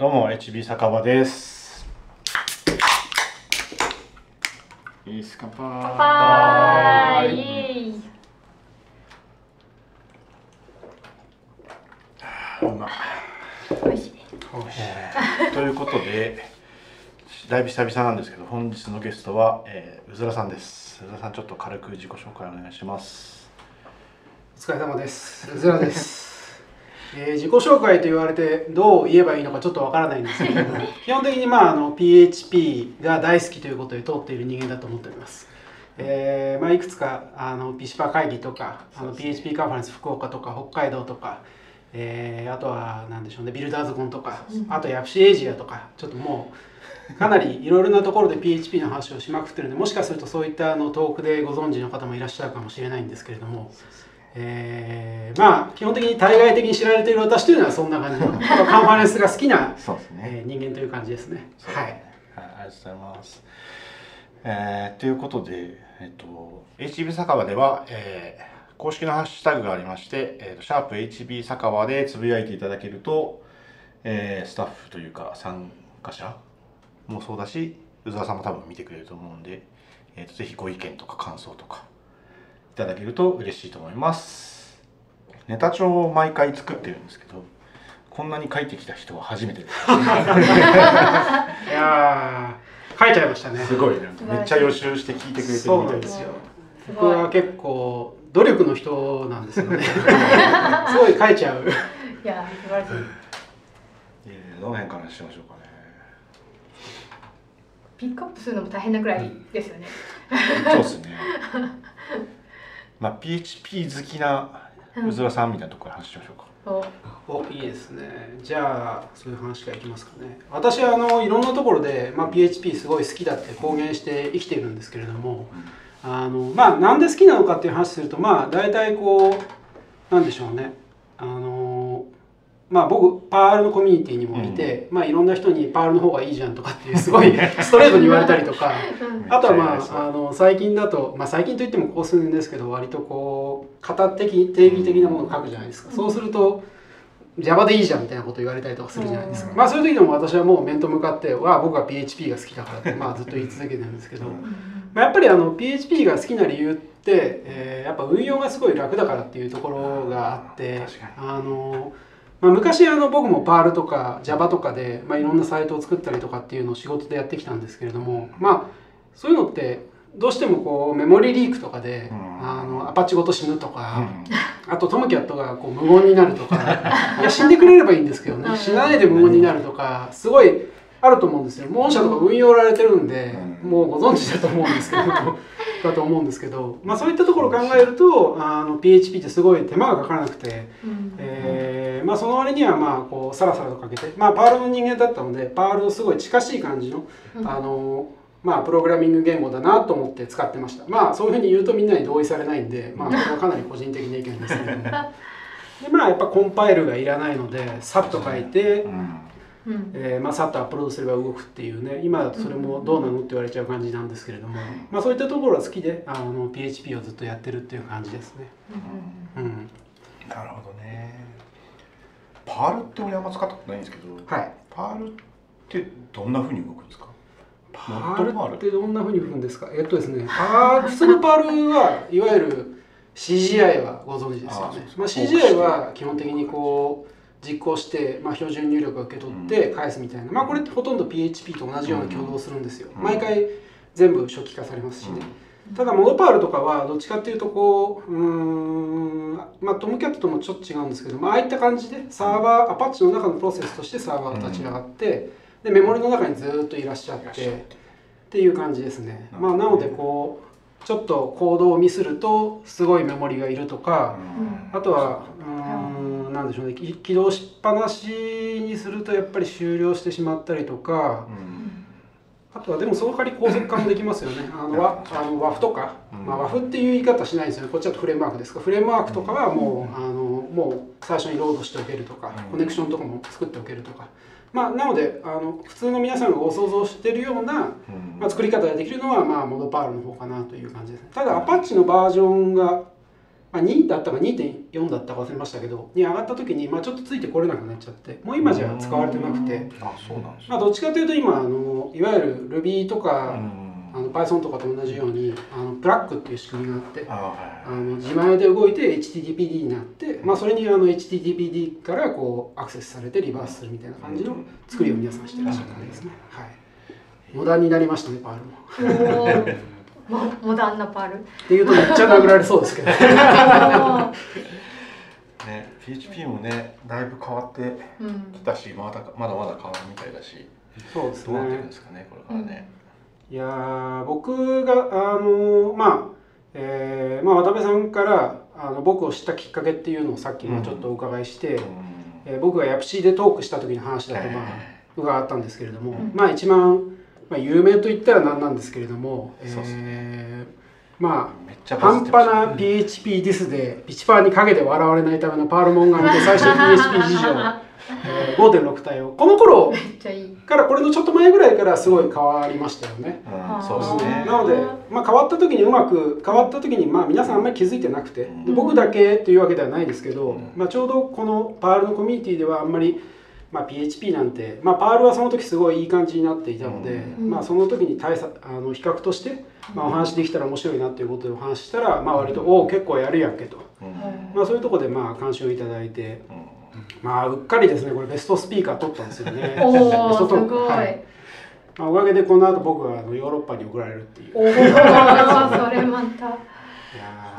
どうも HB 酒場です。いエーイ。うま美味しい。えーということでだいぶ久々なんですけど本日のゲストは、えー、うずらさんです。うずらさんちょっと軽く自己紹介お願いします。お疲れ様です。うずらです。えー自己紹介と言われてどう言えばいいのかちょっとわからないんですけども 基本的にまああの PHP が大好きということで通っている人間だと思っております。えーまあ、いくつかあの p シパ会議とかあの PHP カンファレンス福岡とか北海道とか、えーあとは何でしょうねビルダーズコンとかあとヤプシエイジアとかちょっともうかなりいろいろなところで PHP の話をしまくってるんでもしかするとそういったあのトークでご存知の方もいらっしゃるかもしれないんですけれども。えーまあ基本的に対外的に知られている私というのはそんな感じの カンファレンスが好きな、そうですえー人間という感じですね。はい。はい、ありがとうございます。えーということで、えっと、HB 酒場では、えー公式のハッシュタグがありまして、えーとシャープ HB 酒場でつぶやいていただけると、えースタッフというか参加者もそうだし、宇沢さんも多分見てくれると思うんで、えーとぜひご意見とか感想とかいただけると嬉しいと思います。ネタ帳を毎回作ってるんですけど、こんなに書いてきた人は初めてです。いやー書いちゃいましたね。すごいなんかめっちゃ予習して聞いてくれてるみたいですなんですよ。すごい僕は結構努力の人なんですよね。すごい書いちゃう。いや素晴らしいえーどの辺からしましょうかね。ピックアップするのも大変なくらいですよねそうですね。まあ PHP 好きなうずらさんみたいなところ話しましょうか。おいいですね。じゃあそういう話からいきますかね。私はあのいろんなところで、まあ、PHP すごい好きだって公言して生きているんですけれども、あのまあなんで好きなのかっていう話するとまあ大体こうなんでしょうね。あのまあ僕パールのコミュニティにもいて、まあいろんな人にパールの方がいいじゃんとかっていうすごい ストレートに言われたりとか。あとはまああの最近だと、まあ、最近といってもここ数年ですけど割とこう型的定義的なものを書くじゃないですか、そうすると Java でいいじゃんみたいなことを言われたりとかするじゃないですか、うん。まあそういう時でも私はもう面と向かっては僕は PHP が好きだからってまあずっと言い続けてるんですけど、まあ、やっぱりあの PHP が好きな理由って、えーやっぱ運用がすごい楽だからっていうところがあって確かに。あの、まあ、昔あの僕も PARL とか Java とかで、まあ、いろんなサイトを作ったりとかっていうのを仕事でやってきたんですけれどもまあそういうのってどうしてもこうメモリリークとかで、うん。あのアパッチごと死ぬとうか、ん。あとトムキャットがこう無言になるとかいや死んでくれればいいんですけどね。うん。死なないで無言になるとかすごいあると思うんですよ。モン社とか運用られてるんで、うん。もうご存知だと思うんですけど だと思うんですけど、まあ、そういったところを考えるとあの PHP ってすごい手間がかからなくて、うんえーまあ、その割にはまあこうサラサラとかけて、まあ、パールの人間だったのでパールをすごい近しい感じの、うん。あのまあ、プログラミング言語だなと思って使ってました。まあそういうふうに言うとみんなに同意されないんで、まあ、これはかなり個人的な意見ですけども でまあやっぱコンパイルがいらないのでさっと書いて、えーまあ、さっとアップロードすれば動くっていうね今だとそれもどうなのって言われちゃう感じなんですけれども、まあ、そういったところは好きであの PHP をずっとやってるっていう感じですね。うん。うん、なるほど。ね。Perl って俺あんま使ったことないんですけど、はい。パールってどんな風に動くんですか？ Perl ってどんなふうに動くんですか？えっとですね Perl 普通の Perl はいわゆる CGI はご存知ですよね。まあ、CGI は基本的にこう実行して、まあ、標準入力を受け取って返すみたいな、まあこれってほとんど PHP と同じような挙動をするんですよ、うん。毎回全部初期化されますしね、ただ mod_perl とかはどっちかっていうとこううーんまあ Tomcat ともちょっと違うんですけど、まあああいった感じでサーバー Apache の中のプロセスとしてサーバーが立ち上がって、でメモリの中にずっといらっしゃってっていう感じですね、まあ、なのでこうちょっとコードをミスるとすごいメモリがいるとか、うん。あとはうーんなんでしょうねき起動しっぱなしにするとやっぱり終了してしまったりとかうんあとはでもその代わり高速化もできますよね。あのわあの WAF とか、うん。まあ、WAF っていう言い方しないんですよね。こっちだとフレームワークですかフレームワークとかはもう,、あのもう最初にロードしておけるとか、うん。コネクションとかも作っておけるとか、まあ、なのであの普通の皆さんがご想像しているようなうん。まあ、作り方ができるのは、まあ、モノパールの方かなという感じです。ね。ただ、アパッチのバージョンが、まあ、2だったか2.4だったか忘れましたけどに上がった時に、まあ、ちょっとついてこれなくなっちゃってもう今じゃ使われてなくて、あそうなんですまあ、どっちかというと今あのいわゆる Ruby とか、うん。あの Python とかと同じようにあのプラックっていう仕組みがあってあはいあの自前で動いて HTTPD になって、まあ、それにあの HTTPD からこうアクセスされてリバースするみたいな感じの作りを皆さんしてらっしゃる感じですね。はい。モダンになりましたね、パールも。モモダンなパール。っていうとめっちゃ殴られそうですけど。ね。PHP もねだいぶ変わってうん。きたしまだまだまだ変わるみたいだし。そうですどうなっていくんねで。すかねこれからね、いやー僕があのまあ、えーまあ渡辺さんからあの僕を知ったきっかけっていうのをさっきまあちょっとお伺いして、うん。えー僕がヤプシーでトークした時の話だとまあ伺ったんですけれども、うん。まあ一番、まあ、有名と言ったら何なんですけれども、えーねまめっちゃあ半端な PHP ディスでピチパーに陰で笑われないためのパールモンが見て 最初に PHP 事情、えー5.6対応この頃からこれのちょっと前ぐらいからすごい変わりましたよね。うん、そうですね。なので、まあ、変わった時にうまく変わった時にまあ皆さんあんまり気づいてなくてで僕だけというわけではないですけど、うん。まあ、ちょうどこのパールのコミュニティではあんまり、まあ、PHP なんて、まあ、パールはその時すごいいい感じになっていたので、うんまあ、その時に対策あの比較として、まあ、お話できたら面白いなということでお話ししたら、まあ、割と「おお結構やるやんけ」と、うんまあ、そういうところでまあ監修をいただいて。うんまあうっかりですねこれベストスピーカー取ったんですよね。おすごい、はいまあ、おかげでこの後僕はあのヨーロッパに送られるっていう。おおそれまたいや。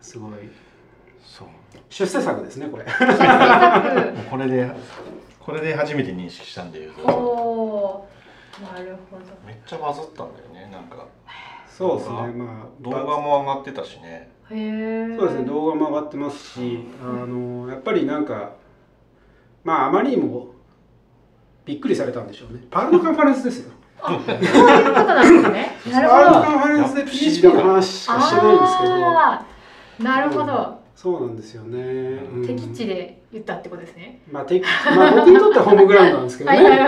すごい。出世作ですね、これ。これでこれで初めて認識したんで言うおとおなるほどめっちゃバズったんだよねなんかそうですね、まあ、動画も上がってたしねへえそうですね、動画も上がってますし、あの、やっぱりなんか。まあ、あまりにも。びっくりされたんでしょうね。パールのカンファレンスですよ。そういうことなんですねなるほどカンファレンスで PHP の話しかしてないんですけど。なるほど、そうなんですよね。うん。敵地で言ったってことですね。まあ、敵、まあ、僕にとってはホームグラウンドなんですけどね。はいはい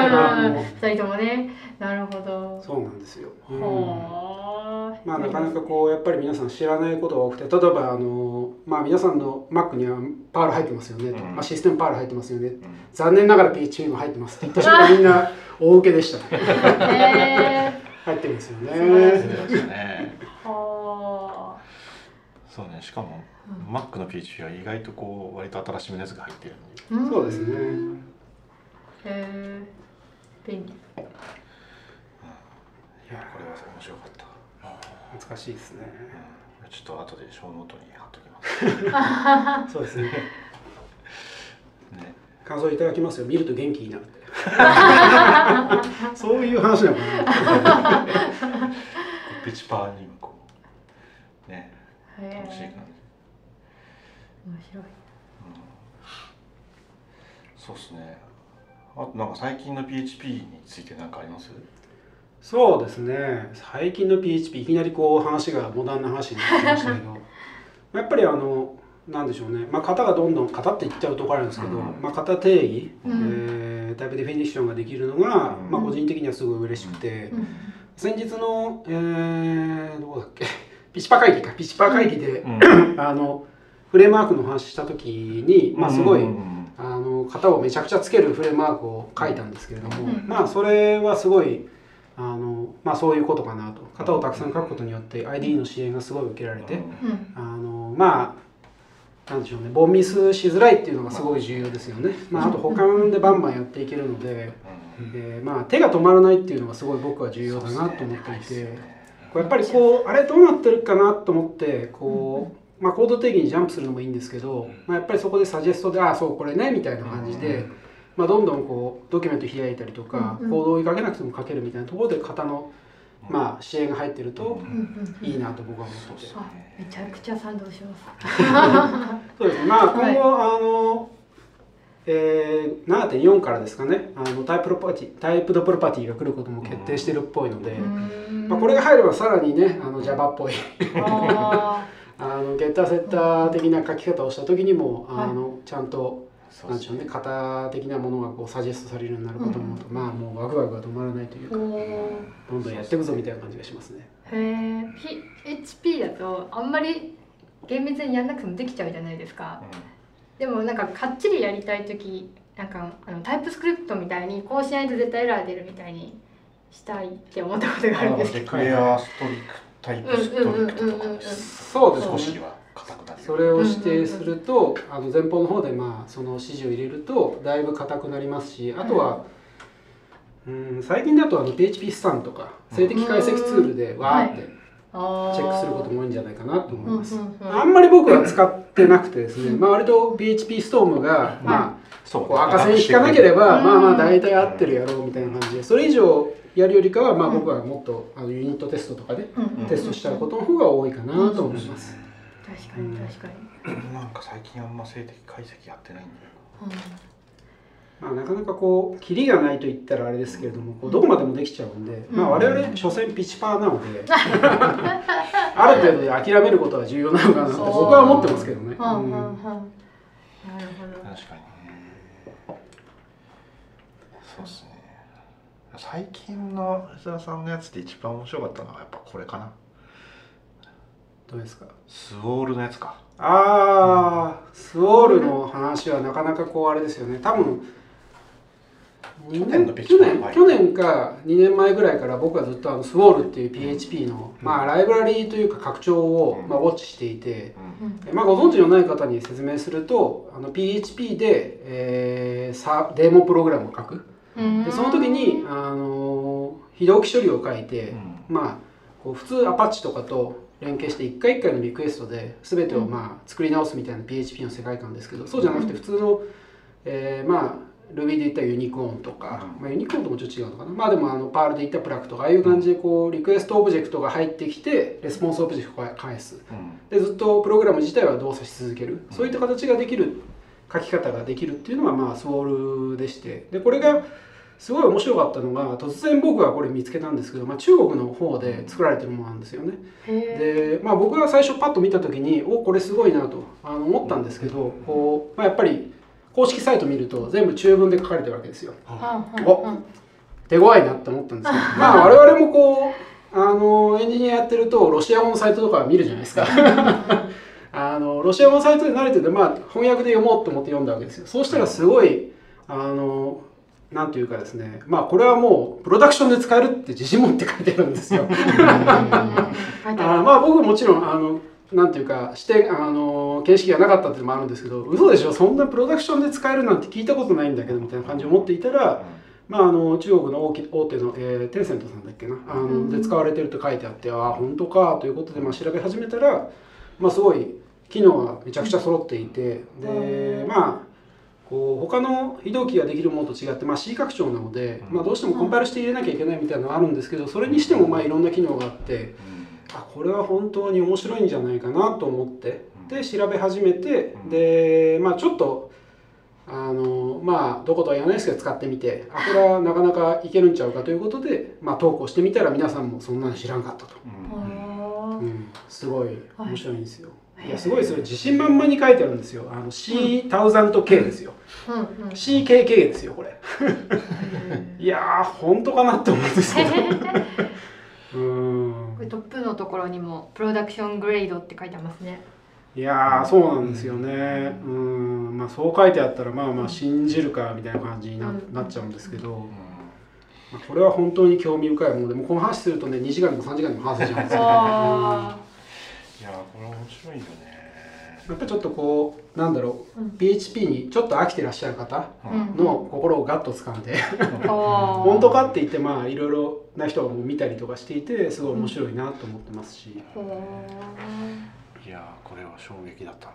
はいともね。なるほど。そうなんですよ。うん。まあ、なかなかこうやっぱり皆さん知らないことが多くて例えばあの、まあ、皆さんの Mac にはパール入ってますよね。と、うん。まあ、システムパール入ってますよね。うん。残念ながら PHP も入ってますって言った瞬間みんな大受けでした。入ってるんですよね。そうですね。ーはそうねしかもうん Mac の PHP は意外とこう割と新しめのやつが入ってるんで。ーん。そうですね。へえ便利。いやこれは面白かった、懐かしいですね。うん、ちょっと後で小ノートに貼っときます。そうですね。ね。感想いただきますよ。見ると元気になるって。そういう話なのかな。ピチパーにもこうね。へ楽しい感じ、え面白い。そうですね。あとなんか最近の PHP について何かあります？そうですね。最近の PHP いきなりこう話がモダンな話になってきましたけど。やっぱりあのなんでしょうね、まあ、型がどんどん型って言っちゃうところあるんですけど、うん。まあ、型定義、うん。えータイプデフィニッションができるのが、うん。まあ、個人的にはすごい嬉しくて、うん。先日の、えー、どこだっけ？ピチパ会議か。ピチパ会議で、うん。あのフレームワークの話した時に、まあ、すごい、うんうんあの型をめちゃくちゃつけるフレームワークを書いたんですけれども、うんまあそれはすごいあの、まあ、そういうことかなと。型をたくさん書くことによって ID の支援がすごい受けられて、うん。あのまあなんでしょうねボンミスしづらいっていうのがすごい重要ですよね、まあ、あと保管でバンバンやっていけるので、うん。でまあ、手が止まらないっていうのがすごい僕は重要だなと思っていて。ねこうやっぱりこうあれどうなってるかなと思ってこう、まあ、コード定義にジャンプするのもいいんですけど、まあ、やっぱりそこでサジェストでああそうこれねみたいな感じで、まあ、どんどんこうドキュメント開いたりとか、うんうん。コードを追いかけなくても書けるみたいなところで型の、まあ、支援が入ってるといいなと僕は思って。て、めちゃくちゃ賛同します。そうですね。まあはい今後、あのえー、7.4からですかね。あのタイプロパティタイプドプロパティが来ることも決定してるっぽいので、まあ、これが入ればさらにねあの Java っぽい。あ あのゲッターセッター的な書き方をした時にも、はい。あのちゃんとそうですなんでしょうね型的なものがこうサジェストされるようになるかと思うと、まあもうワクワクが止まらないというー。かどんどんやっていくぞみたいな感じがしますね。へえ PHP だとあんまり厳密にやんなくてもできちゃうじゃないですかでもなんかかっちりやりたい時なんかあのタイプスクリプトみたいにこうしないと絶対エラー出るみたいにしたいって思ったことがあるんですけど。デクレアストリクタイプストリクトとかそうです少しは硬くなるそれを指定すると、あの前方の方でまあその指示を入れるとだいぶ硬くなりますしあとは、うん、最近だとあの PHP スタンとか静的解析ツールでわーってチェックすることも多いんじゃないかなと思います。うんうんうん。あんまり僕は使ってなくてですね、まあ割と PHP ストームが、まあ、そうこう赤線引かなければ、うん。まあまあ大体合ってるやろうみたいな感じで、それ以上やるよりかは、まあ僕はもっとあのユニットテストとかでうん。うん。うんテストしちゃうことの方が多いかなと思います。確かに確かに、なんか最近あんま性的解析やってないんだよまあなかなかこうキリがないと言ったらあれですけれども、こうどこまでもできちゃうんで、まあ我々所詮ピチパーなので、ある程度で諦めることは重要なのかなって僕は思ってますけどね。うんうんうん。うん。なるほど確かにそうですね。最近の吉田さんのやつで一番面白かったのはやっぱこれかな。どうですか？スウォールのやつか。ああスウォールの話はなかなかこうあれですよね。多分去年の去年去年か2年前ぐらいから僕はずっとあのスウォールっていう PHP の、まあ、ライブラリーというか拡張を、まあ、ウォッチしていて、うん。まあ、ご存知のない方に説明するとあの PHP で、えー、さデーモプログラムを書く。うん。でその時に、あの非同期処理を書いて、まあこう普通 Apache とかと連携して一回一回のリクエストで全てをまあ作り直すみたいな PHP の世界観ですけどそうじゃなくて普通の、えーまあ Ruby で言ったらユニコーンとか、まあ、 Unicorn ともちょっと違うのかな。まあでもあの Perl で言った Plack とかああいう感じでこうリクエストオブジェクトが入ってきてレスポンスオブジェクトを返す。でずっとプログラム自体は動作し続ける。そういった形ができる書き方ができるっていうのがまあ Swoole でして。でこれがすごい面白かったのが突然僕はこれ見つけたんですけど、まあ、中国の方で作られてるものなんですよね。へで、まあ、僕が最初パッと見た時におこれすごいなとあの思ったんですけどこう、まあ、やっぱり公式サイト見ると全部中文で書かれてるわけですよ。ーお手強いなって思ったんですけど。まあ我々もこうあのエンジニアやってるとロシア語のサイトとか見るじゃないですか。あのロシア語のサイトで慣れてて、まあ、翻訳で読もうと思って読んだわけですよ。そうしたらすごいあのなんていうかですね。まあこれはもうプロダクションで使えるって自信持って書いてあるんですよ。あーまあ僕もちろん。あのなんていうかしてあの形式がなかったっていうのもあるんですけど嘘でしょ？そんなプロダクションで使えるなんて聞いたことないんだけどみたいな感じを持っていたら、まあ、あの中国の大き大手の、えーテンセントさんだっけな？あうん。ので使われてると書いてあってああ本当か？ということで、まあ、調べ始めたら、まあ、すごい機能はめちゃくちゃ揃っていてでまあこう他の非同期ができるものと違って、まあ、C 拡張なので、まあ、どうしてもコンパイルして入れなきゃいけないみたいなのがあるんですけどそれにしてもまあいろんな機能があってあこれは本当に面白いんじゃないかなと思って。で調べ始めてでまあちょっとあのまあどことは言わないですけど使ってみてあこれはなかなかいけるんちゃうかということで、まあ、投稿してみたら皆さんもそんなの知らんかったと、うん、すごい面白いんですよ。い。やすごいそれ自信満々に書いてあるんですよ。あの C1000K ですよ。うんうん。CKK ですよこれ。いやー本当かなって思うんですけど。うんこれトップのところにもプロダクショングレードって書いてますね。いやーそうなんですよね。うん。まあそう書いてあったらまあまあ信じるかみたいな感じにな,、うん。なっちゃうんですけど、まあ、これは本当に興味深いものでもうこの話するとね2時間でも3時間でも話せちゃうんですよ、ね。あいやこれ面白いよねやっぱりちょっとこうなんだろう、うん。PHP にちょっと飽きてらっしゃる方うん。の心をガッと掴んで、あ 本当かって言ってまあいろいろな人がもう見たりとかしていてすごい面白いなと思ってますし、いやこれは衝撃だったな。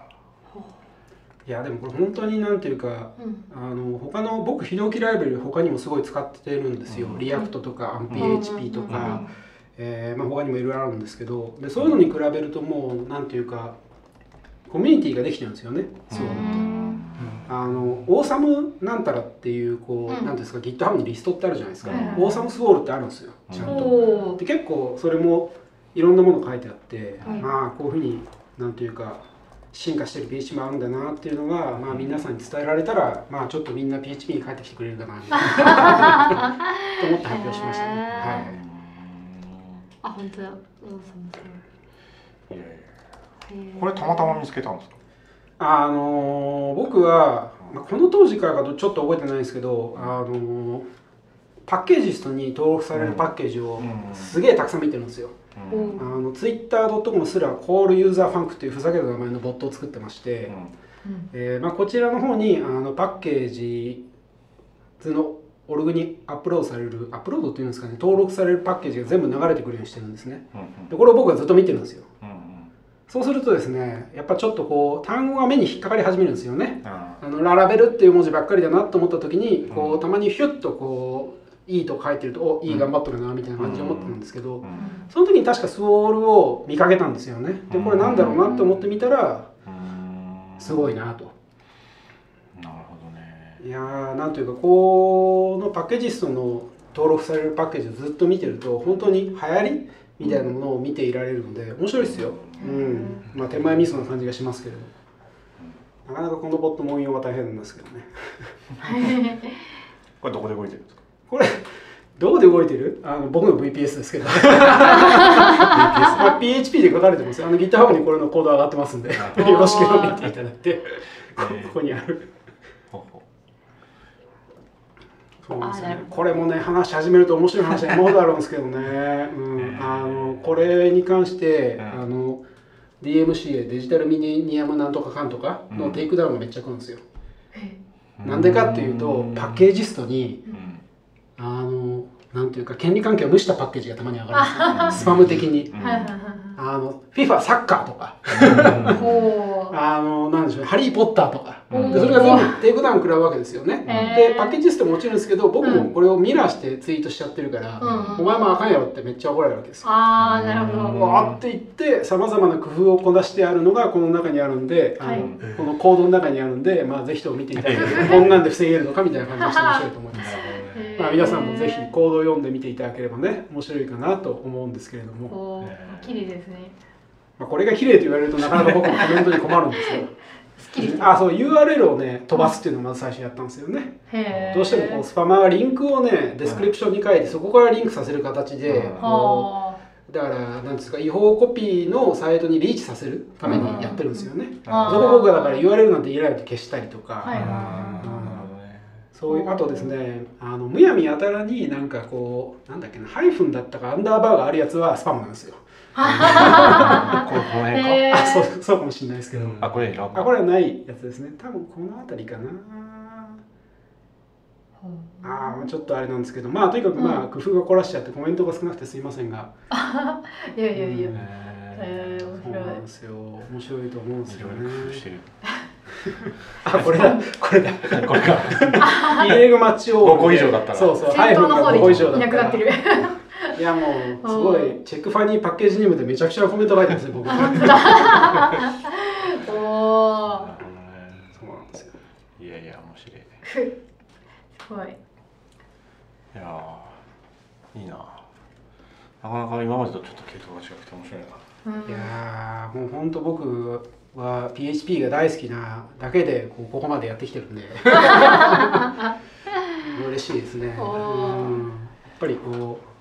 いやでもこれ本当になんていうかうん。あの他の僕非同期ライブラリ他にもすごい使ってるんですよ、うん。 React とかうん。PHP とか、えーまあ、他にもいろいろあるんですけど。でそういうのに比べるともうなんていうかコミュニティができてるんですよね。すごい。あのオーサムなんたらっていうこう、うん。なんていうんですか GitHub にリストってあるじゃないですか、はいはいオーサムスウォールってあるんですよちゃんと。おで結構それもいろんなもの書いてあって、はい。まあこういうふうになんていうか進化してる PHP もあるんだなっていうのが、まあ、皆さんに伝えられたら、まあ、ちょっとみんな PHP に帰ってきてくれるかな と思って発表しましたね。はい。あ本当だ。オーサムいやいやこれたまたま見つけたんですか？あのー僕は、まあ、この当時からかとちょっと覚えてないんですけど、あのーパッケージストに登録されるパッケージをうん。すげえたくさん見てるんですよ。うん。おあの Twitter.com すら Call User Funk っていうふざけた名前のボットを作ってまして、うん。えーまあ、こちらの方にあのパッケージのオルグにアップロードされるアップロードっていうんですかね。登録されるパッケージが全部流れてくるようにしてるんですね。うん。でこれを僕はずっと見てるんですよそうするとですねやっぱちょっとこう単語が目に引っかかり始めるんですよね。ああのララベルっていう文字ばっかりだなと思った時にこううたまにヒュッとこういいと書いてるとおいい頑張っとるなみたいな感じで思ってたんですけど、その時に確かスウォールを見かけたんですよね。でこれなんだろうなと思ってみたらうん。すごいなと。なるほどね。いやーなんというかこのパッケージストの登録されるパッケージをずっと見てると本当に流行りみたいなものを見ていられるので面白いですよ、うん。まあ、手前味噌な感じがしますけれど。なかなかこのボットも運用は大変なんですけどね。これどこで動いてるんですか？これどこで動いてる？あの僕の VPS ですけど、まあ、PHP で書かれてますよ。あの GitHub にこれのコード上がってますんで。よろしければ見ていただいて。こここにある。ほうほそうですね。これもね話し始めると面白い話が山ほどあるんですけどね。うん、あのこれに関して、うんあの DMCA デジタルミレニアムなんとかかんとかのテイクダウンがめっちゃ来るんですよ。うなんでかっていうと Packagist にうん。あのなんていうか権利関係を無視したパッケージがたまに上がるんですよ。スパム的に。うん。はいはいはいあの FIFA サッカーとか、はいほうあのなんでしょうねハリーポッターとか。うん。でそれが全部テイクダウン食らうわけですよね。で Packagist ももちろんですけど僕もこれをミラーしてツイートしちゃってるから、うん。お前もあかんやろってめっちゃ怒られるわけですよ。ああなるほうん。どわーって言ってさまざまな工夫をこなしてあるのがこの中にあるんで、あのはいこのコードの中にあるんで、まあ、ぜひとも見ていただいてこんなんで防げるのかみたいな感じがして面白いと思います。まあ、皆さんもぜひコードを読んでみていただければね面白いかなと思うんですけれども、綺麗ですねまあ、これが綺麗と言われるとなかなか僕もコメントに困るんですよ。すっきりしてるあそう URL をね飛ばすっていうのをまず最初やったんですよね。どうしてもこうスパマーはリンクをねデスクリプションに書いてそこからリンクさせる形でうんだからなんですか違法コピーのサイトにリーチさせるためにやってるんですよね。あそこ僕はだから URL なんて入れないと消したりとか、そういうあとですねあのむやみやたらになんかこうなんだっけなハイフンだったかアンダーバーがあるやつはスパムなんですよ。この辺か。へー。あそうそうかもしれないですけど、あこれあこれはないやつですね。多分この辺りかな。あーちょっとあれなんですけど。まあとにかくまあ工夫が凝らしちゃってコメントが少なくてすいませんが、いやいやいや。へへーそうなんですよ。面白いと思うんですよね。あこれだ。これだ。これか。イエーグマッチオール5個以上だったらそうそう。先頭の方で5個以上だいなくなってるいやもうすごいチェックファニーパッケージネームでめちゃくちゃコメント書いてますね僕。そうおー。なるほどねなんですよ。いやいや面白い。すごい。いやーいいな。なかなか今までとちょっと系統が違くて面白いな。うん。いやーもう本当僕は PHP が大好きなだけでこうここまでやってきてるんで。嬉しいですね、うん、やっぱりこう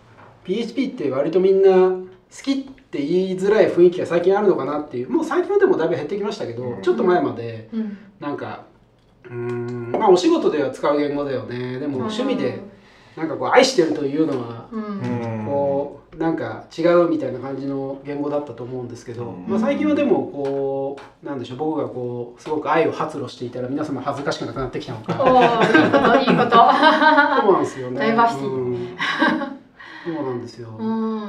PHP って割とみんな好きって言いづらい雰囲気が最近あるのかなっていう。もう最近はでもだいぶ減ってきましたけど、うん。ちょっと前までうん。なんかうーんまあお仕事では使う言語だよね。でも趣味でなんかこう愛してるというのはうん。うん。こうなんか違うみたいな感じの言語だったと思うんですけど、うん。まあ、最近はでもこうなんでしょう僕がこうすごく愛を発露していたら皆様恥ずかしくなくなってきたのか。おーいいこといいこと。そうなんですよね。ダイバーシティ。うんそうなんですよ。うん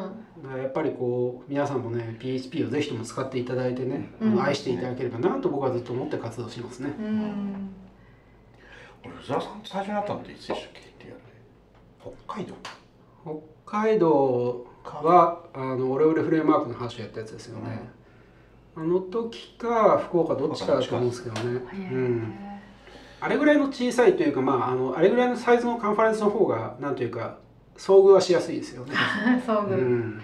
だからやっぱりこう皆さんもね PHP をぜひとも使っていただいてね、うん愛していただければなと僕はずっと思って活動しますね。うん俺宇沢さんと最初に会ったのっていつでしたっけ？北海道北海道はあのオレオレフレームワークの話をやったやつですよね。あの時か福岡どっちかだと思うんですけどね。うん。あれぐらいの小さいというか、まあ、あのあれぐらいのサイズのカンファレンスの方がなんというか遭遇はしやすいですよね。そうぐうん、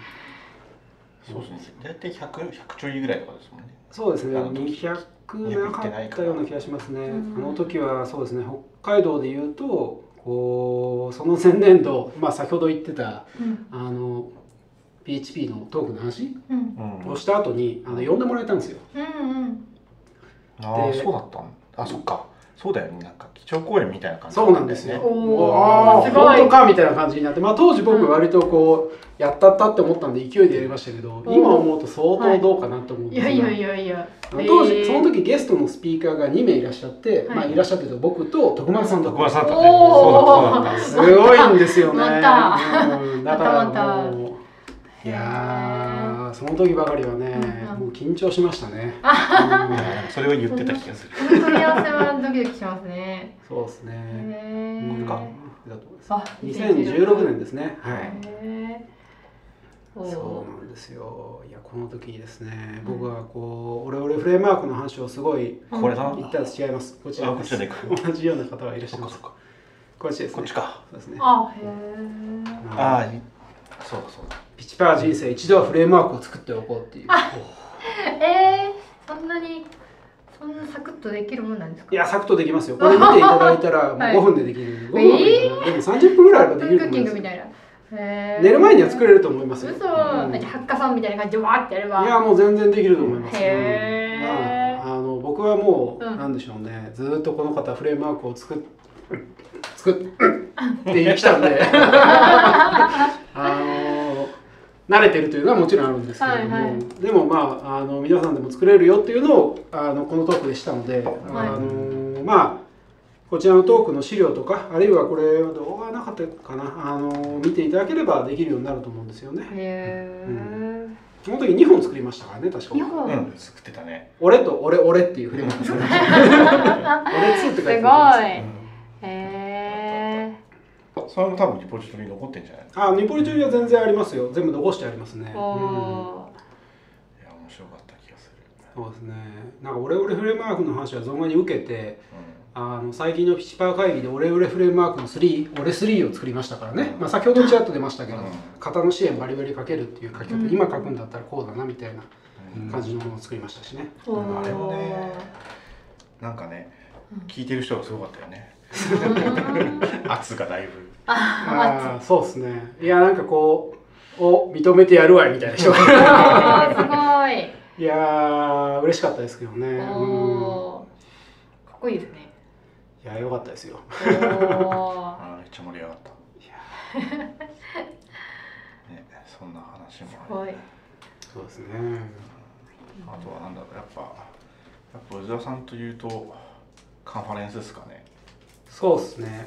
そうですね。大体 100, 100ちょいぐらいとかですもんね。そうですね。あの時200なかったような気がしますね。うん。あの時はそうですね。北海道でいうとこうその前年度、まあ、先ほど言ってたうん。あの PHP のトークの話をした後にあの呼んでもらえたんですよ。うんうん。ああでそうだったんあそっかそうだよね。なんか基調講演みたいな感じ。そうなんですよ。おー。もうああすごい。本当かみたいな感じになって、まあ、当時僕割とこうやったったって思ったんで勢いでやりましたけどおー今思うと相当どうかなと思うんで。すがいやいやいやいや。あの当時、えーその時ゲストのスピーカーが2名いらっしゃって、はいまあ、いらっしゃってた僕と徳丸さんだったんですすごいんですよね。また。うん、だからもういやーその時ばかりはね、うんもう緊張しましたね。そうだそれを言ってた気がするその問い合わせはドキドキしますねうんそうですね。これかだと思います。あ2016年ですね。はい。そうなんですよ。いやこの時にですね、僕はこうオレオレフレームワークの話をすごいこれだ？言ったら違います。こちらで同じような方がいらっしゃいますこっちですね。こっちかそうですね。あへーああいそうだそうだピチパー人生一度はフレームワークを作っておこうっていう。えー、そんなにそんなサクッとできるもんなんですか？いや、サクッとできますよ。これ見ていただいたら、もうはい5分でできる。5分えー？はでも30分ぐらいあればできると思います。キングみたいな。寝る前には作れると思いますよ。嘘、うん。じゃあハッカさんみたいな感じでわーってやれば。いや、もう全然できると思います。へー。うん。まあ、あの僕はもう、うん。なんでしょうね、ずーっとこの方、フレームワークを作っ、作っ、ってきたんで、あの慣れてるというのはもちろんあるんですけれども、はいはい。でもまああの皆さんでも作れるよっていうのをあのこのトークでしたので、あのまあこちらのトークの資料とかあるいはこれ動画なかったかな。あの見ていただければできるようになると思うんですよね。へー。その時2本作りましたからね確か。日本、うん。作ってたね。俺と俺俺っていうフレ ームワーク作りました。俺2って書いてすごい。へえそれも多分リポジトリに残ってんじゃない？あ、ニポリ中には全然ありますよ。全部残してありますね。いや面白かった気がする。そうですね。なんかオレオレフレームワークの話は存外に受けて、あの最近のピチパー会議でオレオレフレームワークの3、オレ3を作りましたからね。まあ先ほどちらっと出ましたけど、うん。型の支援バリバリかけるっていう書き方、うん。今書くんだったらこうだなみたいなうん。感じのものを作りましたしね。あれもねなんかね聞いてる人がすごかったよね。うん。圧がだいぶあああ、そうですね。いや、なんかこう、お認めてやるわいみたいな人。すごい。いやー、嬉しかったですけどね。うん。かっこいいですね。いや、良かったですよ。あーめっちゃ盛り上がった。ねそんな話すもあごい。るそうですね。あとはなんだろうやっぱやっぱ宇沢さんというとカンファレンスですかね。そうですね。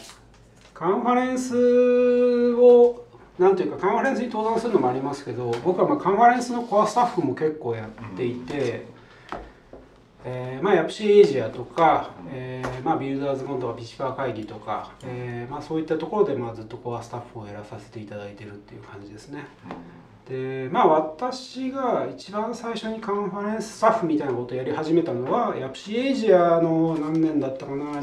カンファレンスをなんていうかカンファレンスに登壇するのもありますけど僕はまあカンファレンスのコアスタッフも結構やっていて、えーまあ、ヤプシエイジアとか、えーまあ、ビルダーズコンとかビシパー会議とか、えーまあ、そういったところでまあずっとコアスタッフをやらさせていただいてるっていう感じですね。でまあ私が一番最初にカンファレンススタッフみたいなことをやり始めたのはヤプシエイジアの何年だったかな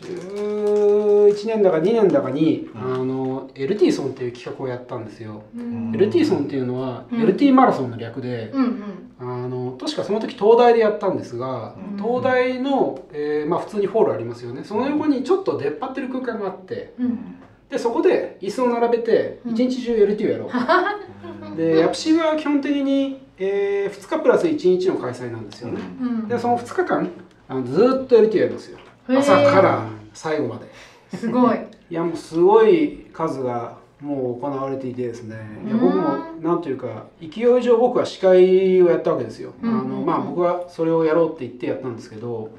2011年だか2年だかに、うん。あの LT ソンっていう企画をやったんですよ。うん。LT ソンっていうのは、うん。LT マラソンの略で、うんうん。あの確かその時東大でやったんですが、うん。東大の、えーまあ、普通にホールありますよね。その横にちょっと出っ張ってる空間があってうん。でそこで椅子を並べてうん。一日中 LT をやろう、でヤプシは基本的に、え2日プラス1日の開催なんですよね、うん。でその2日間あのずーっと LT やりますよ朝から最後まで。すごい。いやもうすごい数がもう行われていてですね。いやうん僕もなんというか勢い上僕は司会をやったわけですよ、うんあのまあ、僕はそれをやろうって言ってやったんですけど。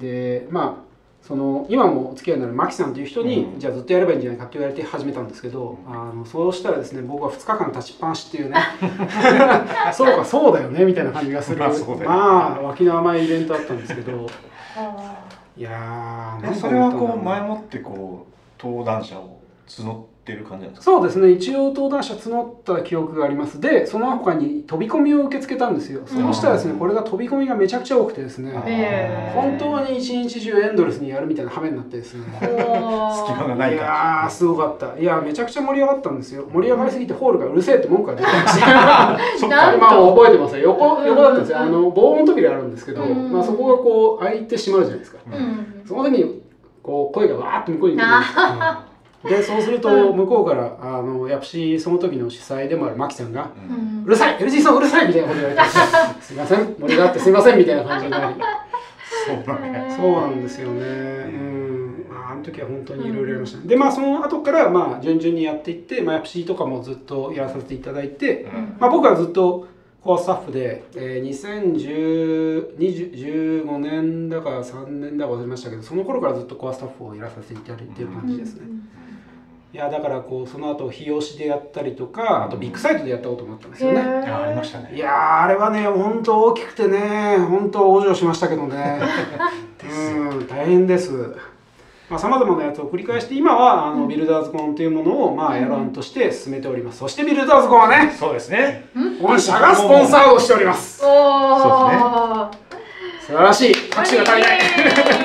でまあその今もお付き合いになるマキさんという人に、うん。じゃあずっとやればいいんじゃないかって言われて始めたんですけど、あのそうしたらですね僕は2日間立ちっぱなしっていうね。そうかそうだよねみたいな感じがする。まあそうだよね。まあ脇の甘いイベントだったんですけど。あいやそれはこう前もってこう登壇者を募ってる感じなんですか？そうですね。一応登壇者募った記憶があります。でその他に飛び込みを受け付けたんですよ、そうしたらですねこれが飛び込みがめちゃくちゃ多くてですね。本当に一日中エンドレスにやるみたいな羽目になってですね。隙間がないいかやーすごかった。いやめちゃくちゃ盛り上がったんですよ。盛り上がりすぎてホールがうるせえって文句が出てました。そ っなんか まあ覚えてますよ。横うん。横だったんですよ。あの防音扉あるんですけど、うん。まあ、そこがこう開いてしまうじゃないですか。うん。その時にこう声がわーって向こうに出てくるんですよでそうすると向こうからあのやっぱしその時の主催でもあるマキさんがううん。んうるさい LG さんうるさいみたいなこと言われて すいません盛り上がってすいませんみたいな感じになりそうだねそうなんですよね。うん。まああの時は本当にいろいろやりましたね。でまあその後からまあ順々にやっていってまあやっぱしとかもずっとやらさせていただいてうん。まあ僕はずっとコアスタッフで、えー、2015年だか3年だか忘れましたけどその頃からずっとコアスタッフをやらさせていただいてる感じですね、いやだからこうその後日吉でやったりとかあとビッグサイトでやったこともあったんですよね、いやありましたね。いやーあれはね本当大きくてね本当往生しましたけどね。うん大変です。さまざ、まなやつを繰り返して今はあのビルダーズコンというものをまあやらんとして進めております。そしてビルダーズコンはねそうですね。御社がスポンサードしております。おお素晴らしい。拍手が足りない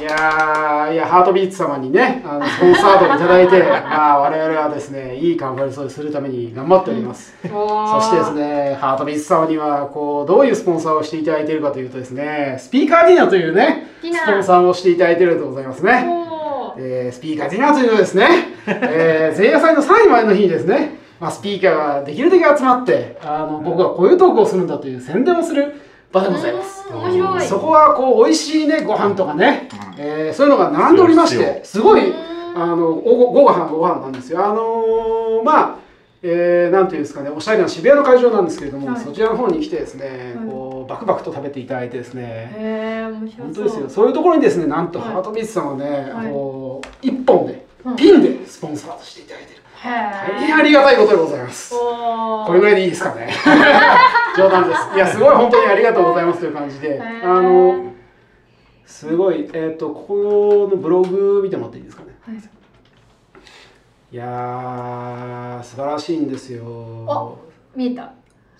いやーいやハートビーツ様にねあのスポンサードいただいて まあ我々はですねいいカンファレンスをするために頑張っております。そそしてですね、ハートビーツ様にはこうどういうスポンサーをしていただいているかというとですね、スピーカーディナーというね、スポンサーをしていただいているでございますね。おー。えースピーカーディナーというのはですね、えー前夜祭の3位前の日にですね、まあ、スピーカーができるだけ集まって、あの僕はこういうトークをするんだという宣伝をする場でございます。うん面白い。そこはこう美味しいねご飯とかね、えーそういうのが並んでおりましてすごいあのごご飯ご飯なんですよ。あのーまあえーなんていうんですかねおしゃれな渋谷の会場なんですけれども、はい。そちらの方に来てですね、はいこうバクバクと食べていただいてですね、へえ面白そう。本当ですよ。そういうところにですねなんとはいハートビーツさんはね、はい。こう一本でうん。ピンでスポンサーとしていただいてる、へ大え変ありがたいことでございます。これぐらいでいいですかね。冗談です。いやすごい本当にありがとうございますという感じで。あのすごいえっ、とここのブログ見てもらっていいですかね。はい。いやー素晴らしいんですよ。見えた。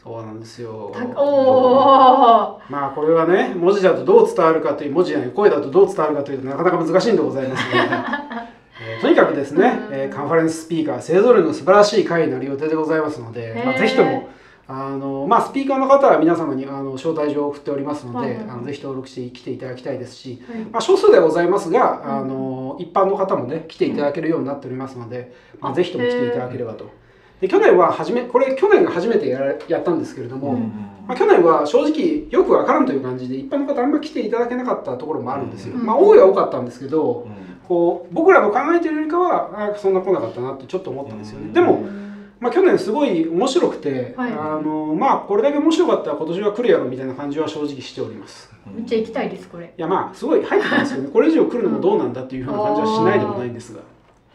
そうなんですよ。まあこれはね文字だとどう伝わるかという文字じゃない声だとどう伝わるかというとなかなか難しいんでございますけど、え ーとにかくですね、えーカンファレンススピーカーそれぞれの素晴らしい会になる予定でございますので、まあ、ぜひともあの、まあ、スピーカーの方は皆様にあの招待状を送っておりますので、はい。はいはいあのぜひ登録して来ていただきたいですし、はい。まあ、少数ではございますが、うん。あの一般の方もね来ていただけるようになっておりますので、まあ、あぜひとも来ていただければと。で去年は初めこれ去年が初めてやらやったんですけれども、うん。まあ、去年は正直よくわからんという感じで一般の方あんまり来ていただけなかったところもあるんですよ。うん。まあ多いは多かったんですけど、うんこう僕らの考えてるよりかはあそんな来なかったなってちょっと思ったんですよね。うん。でも、まあ、去年すごい面白くて、はい。あのまあこれだけ面白かったら今年は来るやろみたいな感じは正直しております。めっちゃ行きたいですこれ。いやまあすごい入ってたんですよね。これ以上来るのもどうなんだっていうふうな感じはしないでもないんですが、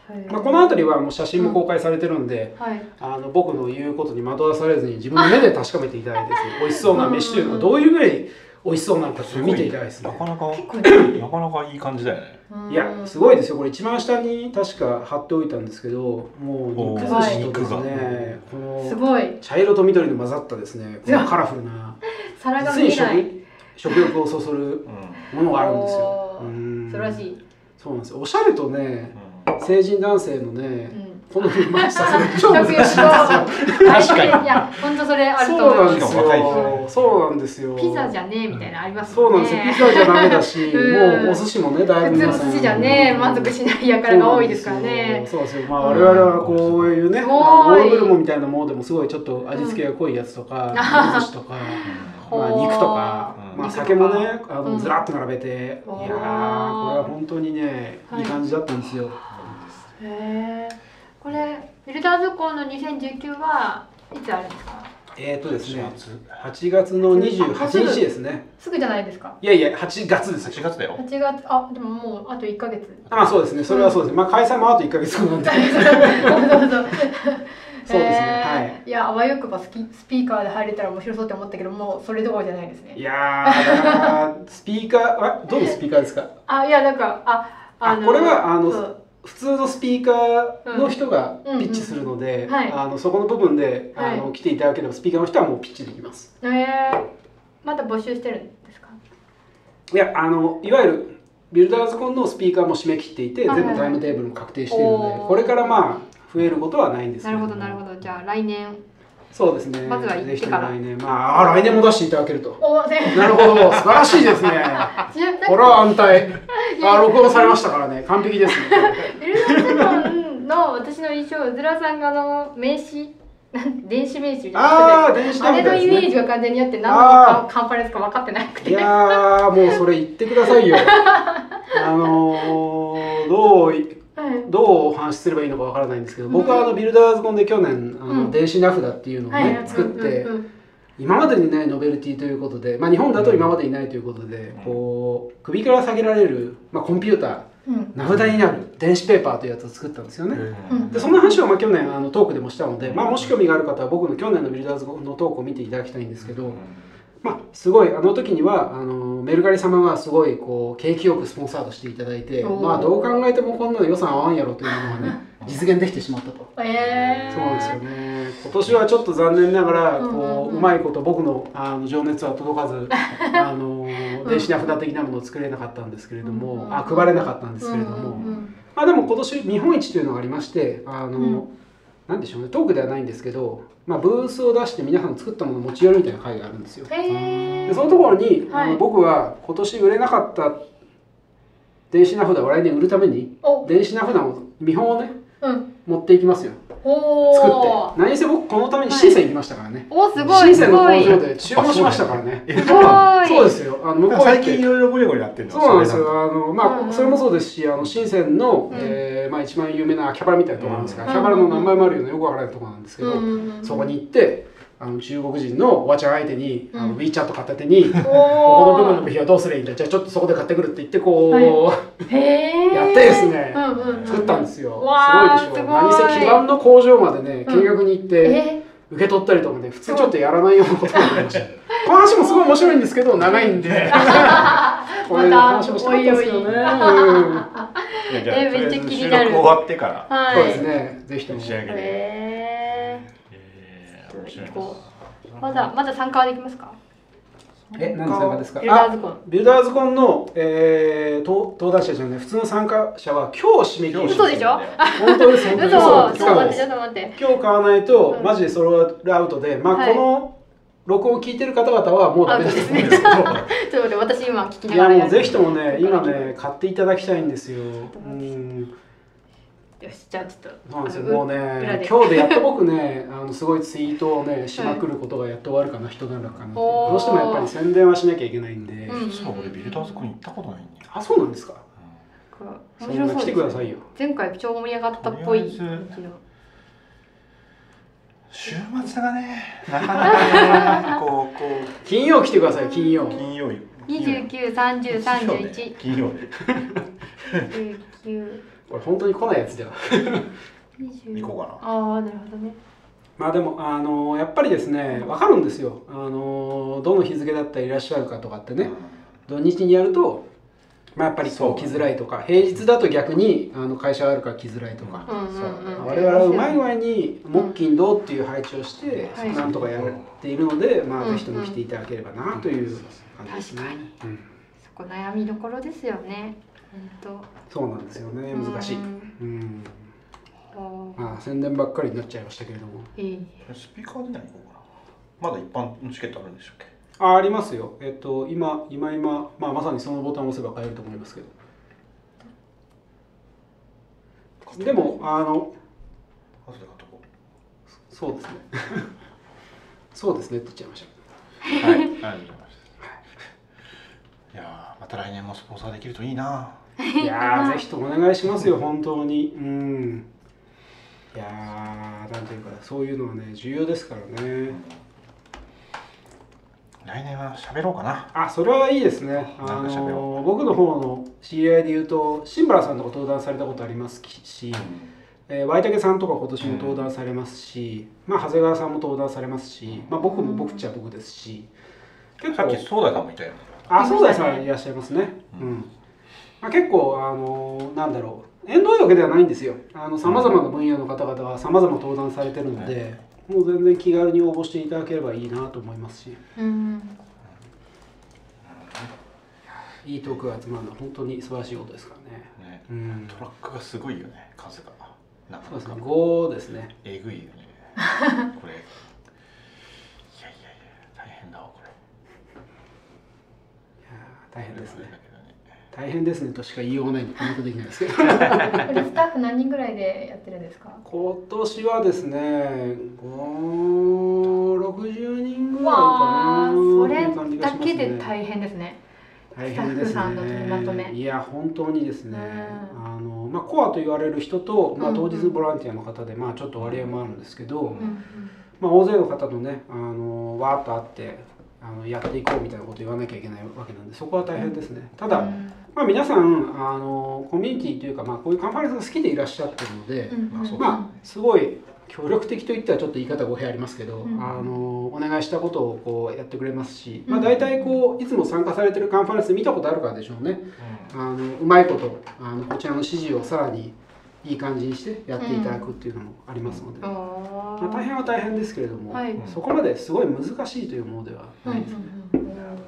はい。まあ、この辺りはもう写真も公開されてるんで、はい。あの僕の言うことに惑わされずに自分の目で確かめていただいてですね 美味しそうな飯というのがどういうぐらい美味しそうなのか見ていただいてですね。なかなかなかなかいい感じだよね。いやすごいですよ。これ一番下に確か貼っておいたんですけどもう肉寿司とですねこのすごい。茶色と緑の混ざったですねこのカラフルな皿が見えない。食食欲をそそるうものがあるんですよ。素晴らしい。そうなんですよ。おしゃれとねん。成人男性のうねん好みをマッチさせる の超難しいんですよ。確かに。いや本当それあるとそう思いますそうなんですよ。ピザじゃねえみたいなのありますそうなんですよ。ピザじゃダメだしうん。もうお寿司もねだいぶ普通皆さんの寿司じゃね満足しないやからが多いですからね。そうですよ。まあ我々はこういうねオーブルモンみたいなものでもすごいちょっと味付けが濃いやつとか肉寿司とかまあ肉とかう。んまあ酒もねあうん。のずらっと並べて。いやーこれは本当にねい。い感じだったんですよ。へえこれビルダーズコンの2019はいつあるんですか？えっとですね8 8月の28日ですね。すぐじゃないですか？いやいや8月です。8月だよ。8月。あでももうあと1ヶ月。ああそうですね。それはそうです。ねまあ開催もあと1ヶ月後なんで。そう ですね。えー。はい。いやあわよくばスキスピーカーで入れたら面白そうって思ったけどもうそれどころじゃないですね。いやスピーカーあどのスピーカーですか？あいやなんかああこれはあの普通のスピーカーの人がうんピッチするので、あのそこの部分で、はい。あの来ていただければスピーカーの人はもうピッチできます。えー、まだ募集してるんですか？いやあのいわゆるビルダーズコンのスピーカーも締め切っていて、はい全部タイムテーブルも確定しているのでこれからまあ増えることはないんですけなるほどもなるほど。じゃあ来年そうですね。まずは行ってから。来年。まああ来年も出していただけると。なるほど。素晴らしいですね。これは安泰。あ録音されましたからね。完璧ですね。ビルの私の印象うずらさんがあの名刺電子名刺みたいな。ああ電子タブあれのイメージが完全にあって何のあカンファレンスか分かってなくて。いやーもうそれ言ってくださいよ。あのーどうどうお話しすればいいのかわからないんですけど僕はあのビルダーズコンで去年あのうん。電子名札っていうのをはいね作ってうんうん今までにないノベルティということで、まあ、日本だと今までにないということでうん。こう首から下げられる、まあ、コンピューターうん。名札になる電子ペーパーというやつを作ったんですよね。うん。でその話をまあ去年あのトークでもしたので、まあ、もし興味がある方は僕の去年のビルダーズのトークを見ていただきたいんですけど、まあ、すごいあの時にはあのメルカリ様がすごいこう景気よくスポンサードしていただいて、まあ、どう考えてもこんなの予算合わんやろというものがね実現できてしまったと。えー、そうなんですよね。今年はちょっと残念ながらこううまいこと僕のあの情熱は届かず あの電子名札的なものを作れなかったんですけれどうんもうん。あ配れなかったんですけれども。うんうん。まあでも今年日本一というのがありましてあの、うん。なんでしょうね。トークではないんですけど、まあ、ブースを出して皆さんの作ったものを持ち寄るみたいな会があるんですよ。でそのところに、あはい。の僕は今年売れなかった電子名札を来年売るためにお。電子名札を見本をねうん。持っていきますよ。お作って。ー。何せ僕このために深セン行きましたからね、おすごい。深センの工場で注文しましたからね。え すごい。そうですよ。あの向こう最近いてろいろゴリゴリやってるのそうなんですよ。あの、まあそれもそうですしあの深センの、うん。えーまあ、一番有名な秋葉原みたいなところなんですが、うん。秋葉原の何倍もあるようなよくわからないところなんですけど、そこに行ってあの中国人のおばちゃん相手に、あのうん WeChat 片手に ここのお部分の部品はどうすればいいんだじゃあちょっとそこで買ってくるって言ってこう、はい。へえやってですね。うんうんうん。作ったんですよ、すごいでしょ。何せ基盤の工場までねうん。見学に行って、え？受け取ったりとかね普通ちょっとやらないようなことがありました。この話もすごい面白いんですけど長いんで。これまた話もしたかったですよね、おいおい。うん。いやじゃあえとりあえずめっちゃ気になる。収録終わってから。はい。そうですね。ぜひとも。仕上げで、へえー面白いなーこうまだまだ参加はできますか？え何の参加ですか？ビルダーズコン。ビルダーズコンの、えー、登登壇者じゃない普通の参加者は今日締め切り。嘘でしょ？本当です本当です。嘘。ちょっと待ってちょっと待って。今日買わないと、うん。マジでソロアウトで、まあはい。この録音を聞いてる方々はもうダメだと思うんですけど ちょっと待って私今聞きないがらやる。やもうぜひともね今ね買っていただきたいんですよ。うんよしじゃあちょっとそうなんですよ。あのもう裏ねで。今日でやっと僕ね あのすごいツイートをねしまくることがやっと終わるかな一段落かなどうしてもやっぱり宣伝はしなきゃいけないんで、うん実は俺ビルダーズコン行ったことないんだよ、あそうなんですか？面白そうですてくださいよ。前回超盛り上がったっぽい週末がね なかなかねこうこう。金曜来てください金曜。金曜日二十九、三十、三十一、金曜 十九、これ本当に来ないやつでは二十。行こうかああ、なるほどね。まあでもあのやっぱりですね分かるんですよ。あのどの日付だったらいらっしゃるかとかってなね、土日にやると、まあ、やっぱりそうこう来づらいとか平日だと逆にあの会社があるから来づらいとか。我々はうまい具合に木金土っていう配置をして、はい。なんとかやっているので、まあ、うん。ぜひとも来ていただければなという感じですね、確かに。うん。そこ悩みどころですよね。本そうなんですよね。当。難しい、うん。あ宣伝ばっかりになっちゃいましたけれども。いい。スピーカーで何行こうかなまだ一般のチケットあるんでしたっけ？あありますよ。えっと今今今、まあ、まさにそのボタンを押せば買えると思いますけど。でもあの後で買っとこそうですね。そうですねって言っちゃいましうはい。ありがとうございまた来年もスポンサーできるといいな。たいやー ぜひともお願いしますよ本当に。うん。いやーなんていうかそういうのはね重要ですからね。来年は喋ろうかな。あそれはいいですね。あの僕の方の知り合いで言うと新原さんとか登壇されたことありますし、えー、ワイタケさんとか今年も登壇されますし、まあ、長谷川さんも登壇されますし、まあ、僕も僕っちゃ僕ですし結構さっき東大さんもいたよねあそうださんいらっしゃいますね、ううん。んまあ、結構あのなんだろう。縁遠いわけではないんですよ。さまざまな分野の方々はさまざま登壇されてるので、もう全然気軽に応募していただければいいなと思いますし。うん。いいトークが集まるのは本当に素晴らしいことですからね。ね。うん。トラックがすごいよね数が。そうですね。5ですね。えぐいよね。これいやいやいや大変ですね。大変ですねとしか言いようがないんでコメントできないですけど。これスタッフ何人ぐらいでやってるんですか？今年はですね560人ぐらいかな。それだけで大変ですね。大変ですね。いや本当にですね、うんあのまあ、コアと言われる人と、まあ、うん当日ボランティアの方で、まあ、ちょっと割合もあるんですけど、うん。まあ、大勢の方とねあのわーっと会ってあのやっていこうみたいなこと言わなきゃいけないわけなんでそこは大変ですね。ただ、うん。まあ、皆さんあのコミュニティというか、まあ、こういうカンファレンスが好きでいらっしゃってるので、うん。うん。まあすごい協力的といったらちょっと言い方語弊ありますけど、うん。あのお願いしたことをこうやってくれますし、うん。まあ、大体こういつも参加されてるカンファレンス見たことあるからでしょうね。あのうまいことあのこちらの指示をさらにいい感じにしてやっていただくっていうのもありますので、あまあ、大変は大変ですけれども、はい。そこまですごい難しいというものではうんないです、うんうん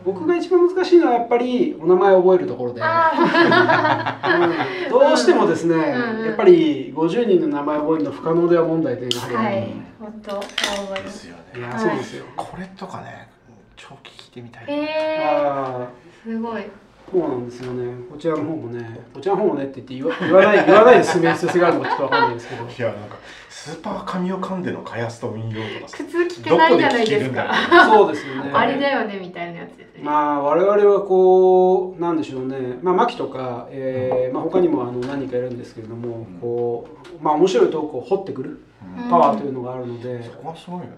僕が一番難しいのはやっぱりお名前を覚えるところで。どうしてもですね、うんうんやっぱり50人の名前を覚えるの不可能では問題というのがーはい。本当そう思いでます。すよいやねそうですよ、これとかね超聞いてみたい。へえああすごいそうなんですよね。こちらの方もねこちらの方もねって言って言わ 言わない言わないで進める必があるのかちょっとわかんないですけど。いやなんかスーパー神を噛んでの開発と運用とかさ普通聞けないじゃないですかそうですよね。あれだよねみたいなやつですね。まあ我々はこうなんでしょうね。まあ牧とか、えーまあ、他にもあの何人かいるんですけれども、うん。こうまあ面白いトークを掘ってくるうん。パワーというのがあるので、そこはすごいよね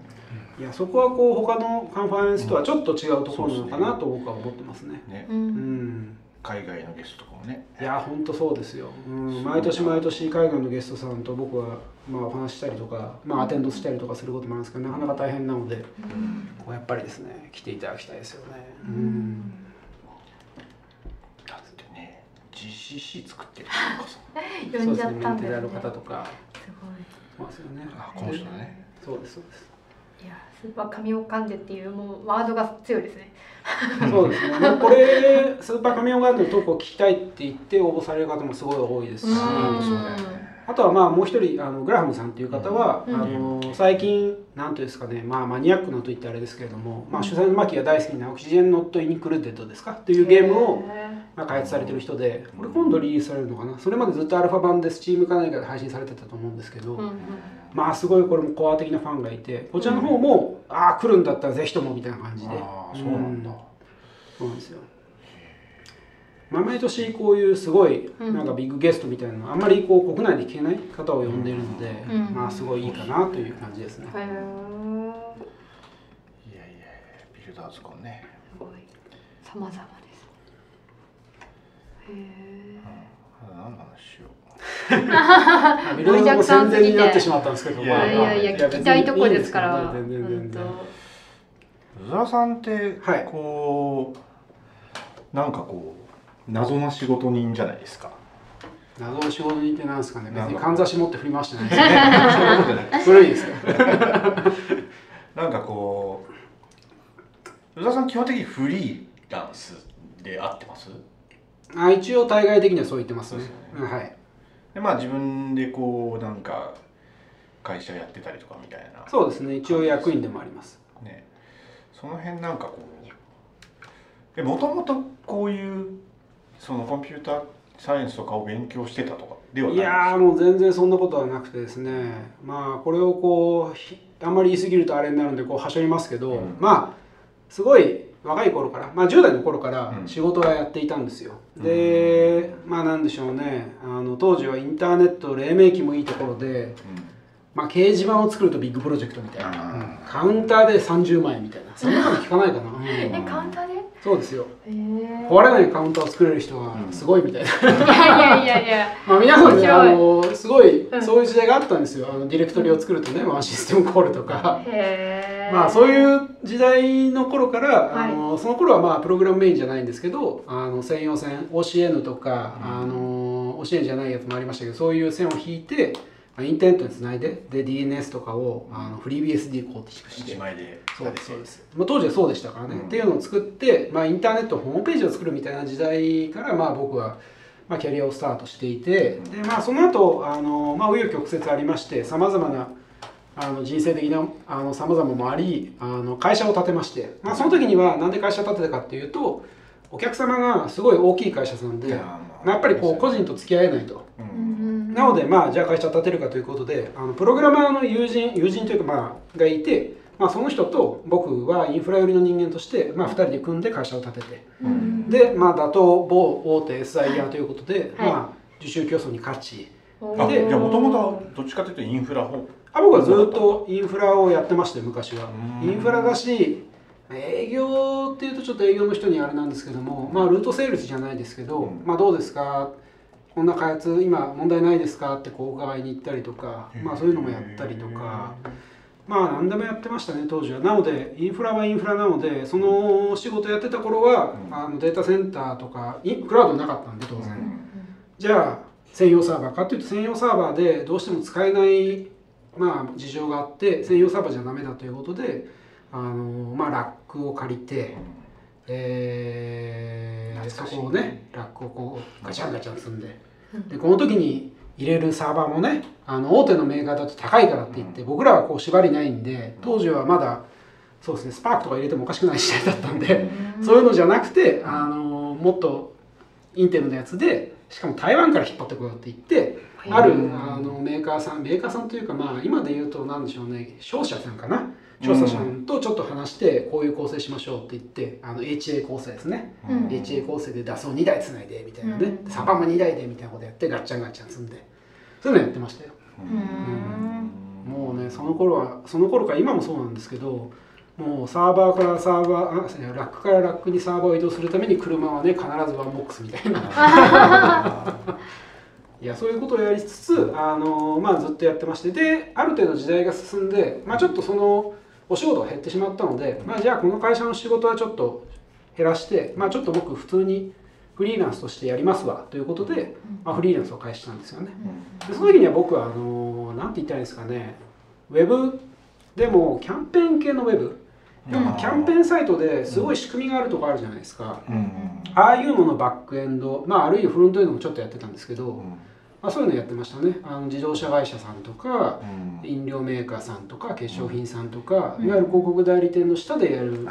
いやそこはこう他のカンファレンスとはちょっと違うところなのかなと僕は思ってますね。ね。ううん。ん海外のゲストとかもね。いや本当そうですよ、うん、毎年毎年海外のゲストさんと僕はまあお話ししたりとか、まあ、アテンドしたりとかすることもあるんですけどなかなか大変なのでうん。こうやっぱりですね来ていただきたいですよね。ううん。んだってね GCC 作ってるとかさ。呼んじゃったんそうですねメンテであるですね方とか。すそうですよね。あこの人ね。そうですそうです。ごいいやスーパー神を噛んでっていうもうワードが強いですね。そうですね。もうこれスーパーカミオンガーデンのトークを聞きたいって言って応募される方もすごい多いですし、あとはまあもう一人あのグラハムさんっていう方は、うん。あの最近なんていうんですかね、まあマニアックなと言ってあれですけれども、まあ主催のマキが大好きな Oxygen Not Included ですかっていうゲームをへまあ開発されてる人で、これ今度リリースされるのかな？それまでずっとアルファ版で Steam か何かで配信されてたと思うんですけど、ーうんうんまあすごいこれもコア的なファンがいて、こちらの方も、ああ来るんだったらぜひともみたいな感じで。ああそうなんだ。うん。そうなんですよ。まあ、毎年こういうすごいうん。なんかビッグゲストみたいなのあんまりこう国内で聞けない方を呼んでいるので、うん。まあすごいいいかなという感じですね。いやいやビルダーズコンね。すごい。様々です。へえうん。何の話しよあビルドの盛りだくさん宣伝になってしまったんですけど、いいやいやいや聞きたいとこですから全然全然。本ううずらさんってはいこうなんかこう謎な仕事人じゃないですか謎の仕事にってなんですかね。別なんかにかんざし持って振り回してないですけそういうことじゃないど。古いですよ。なんかこう宇田さん基本的にフリーランスで合ってます？あ一応対外的にはそう言ってますねすよ。うんはい。でまあ自分でこうなんか会社やってたりとかみたいな。そうですね。一応役員でもあります。ね。その辺なんかこうえもともとこういうそのコンピューターサイエンスとかを勉強してたとかではないいやーもう全然そんなことはなくてですね。まあこれをこうひあんまり言い過ぎるとあれになるんでこうはしょりますけど、うん。まあすごい若い頃から、まあ、10代の頃からうん。仕事はやっていたんですよ、でまあなんでしょうね。あの当時はインターネット黎明期もいいところで、まあ、掲示板を作るとビッグプロジェクトみたいな、うんうん。カウンターで30万円みたいな。そんなの聞かないかな、うん。えカウンターで？そうですよ。へえ壊れないカウンターを作れる人はすごいみたいな、いやいやいやいや。まあ、皆さんね、あのすごい、うん。そういう時代があったんですよ。あのディレクトリを作るとね、ワンシステムコールとか。へえまあそういう時代の頃から、はい。あのその頃はまあプログラムメインじゃないんですけど、あの専用線 OCN とか、あの OCN じゃないやつもありましたけど、そういう線を引いて、まあインターネットにつないで、で DNS とかをあのフリー BSD 構築して一。枚でそうですそうです、まあ、当時はそうでしたからね、うん。っていうのを作って、まあ、インターネットホームページを作るみたいな時代から、まあ、僕は、まあ、キャリアをスタートしていて、うん。でまあ、その後あのまあ紆余曲折ありましてさまざまなあの人生的なあの様々もありあの会社を建てまして、まあ、その時にはなんで会社を建てたかっていうとお客様がすごい大きい会社さんで、まあ、やっぱりこう個人と付き合えないと。なので、まあ、じゃあ会社立てるかということであのプログラマーの友人友人というか、まあ、がいて、まあ、その人と僕はインフラ寄りの人間として、まあ、2人で組んで会社を立てて、うん。で、まあ、打倒某大手 SIR ということで、はい。まあ、受注競争に勝ち。あでじゃあもともとどっちかというとインフラ方あ僕はずっとインフラをやってまして昔は。うん。インフラだし営業っていうとちょっと営業の人にあれなんですけどもまあルートセールスじゃないですけど、うん。まあどうですか？こんな開発今問題ないですか？ってこう伺いに行ったりとかまあそういうのもやったりとか。まあ何でもやってましたね当時は。なのでインフラはインフラなのでその仕事やってた頃は、うん。あのデータセンターとかインクラウドなかったんで当然、うん。じゃあ専用サーバーかというと専用サーバーでどうしても使えない、まあ、事情があって専用サーバーじゃダメだということであの、まあ、ラックを借りて、えーそこをねラックをこうガチャンガチャン積んで。でこの時に入れるサーバーもねあの大手のメーカーだと高いからって言って僕らはこう縛りないんで当時はまだそうですねスパークとか入れてもおかしくない時代だったんで。そういうのじゃなくて、あのもっとインテルのやつでしかも台湾から引っ張ってこようって言ってあるうん。あのメーカーさんメーカーさんというかまあ今で言うと何でしょうね商社さんかな？商社さんとちょっと話してこういう構成しましょうって言ってあの HA 構成ですね、うん。HA 構成で DAS を2台つないでみたいなね、うん。サーバも2台でみたいなことやってガッチャンガッチャン積んで。そういうのやってましたよ。うん。もうねその頃はその頃から今もそうなんですけどもうサーバーからサーバーあラックからラックにサーバーを移動するために車はね必ずワンボックスみたいな いやそういうことをやりつつあの、まあ、ずっとやってましてである程度時代が進んで、まあ、ちょっとそのお仕事が減ってしまったので、まあ、じゃあこの会社の仕事はちょっと減らして、まあ、ちょっと僕普通にフリーランスとしてやりますわということで、まあ、フリーランスを開始したんですよね。でその時には僕はあのなんて言ったらいいんですかねウェブでもキャンペーン系のウェブキャンペーンサイトですごい仕組みがあるとこあるじゃないですか、ああいうののバックエンド、まあ、あるいはフロントエンドもちょっとやってたんですけど、まあ、そういうのやってましたね。あの自動車会社さんとか飲料メーカーさんとか化粧品さんとか、いわゆる広告代理店の下でやる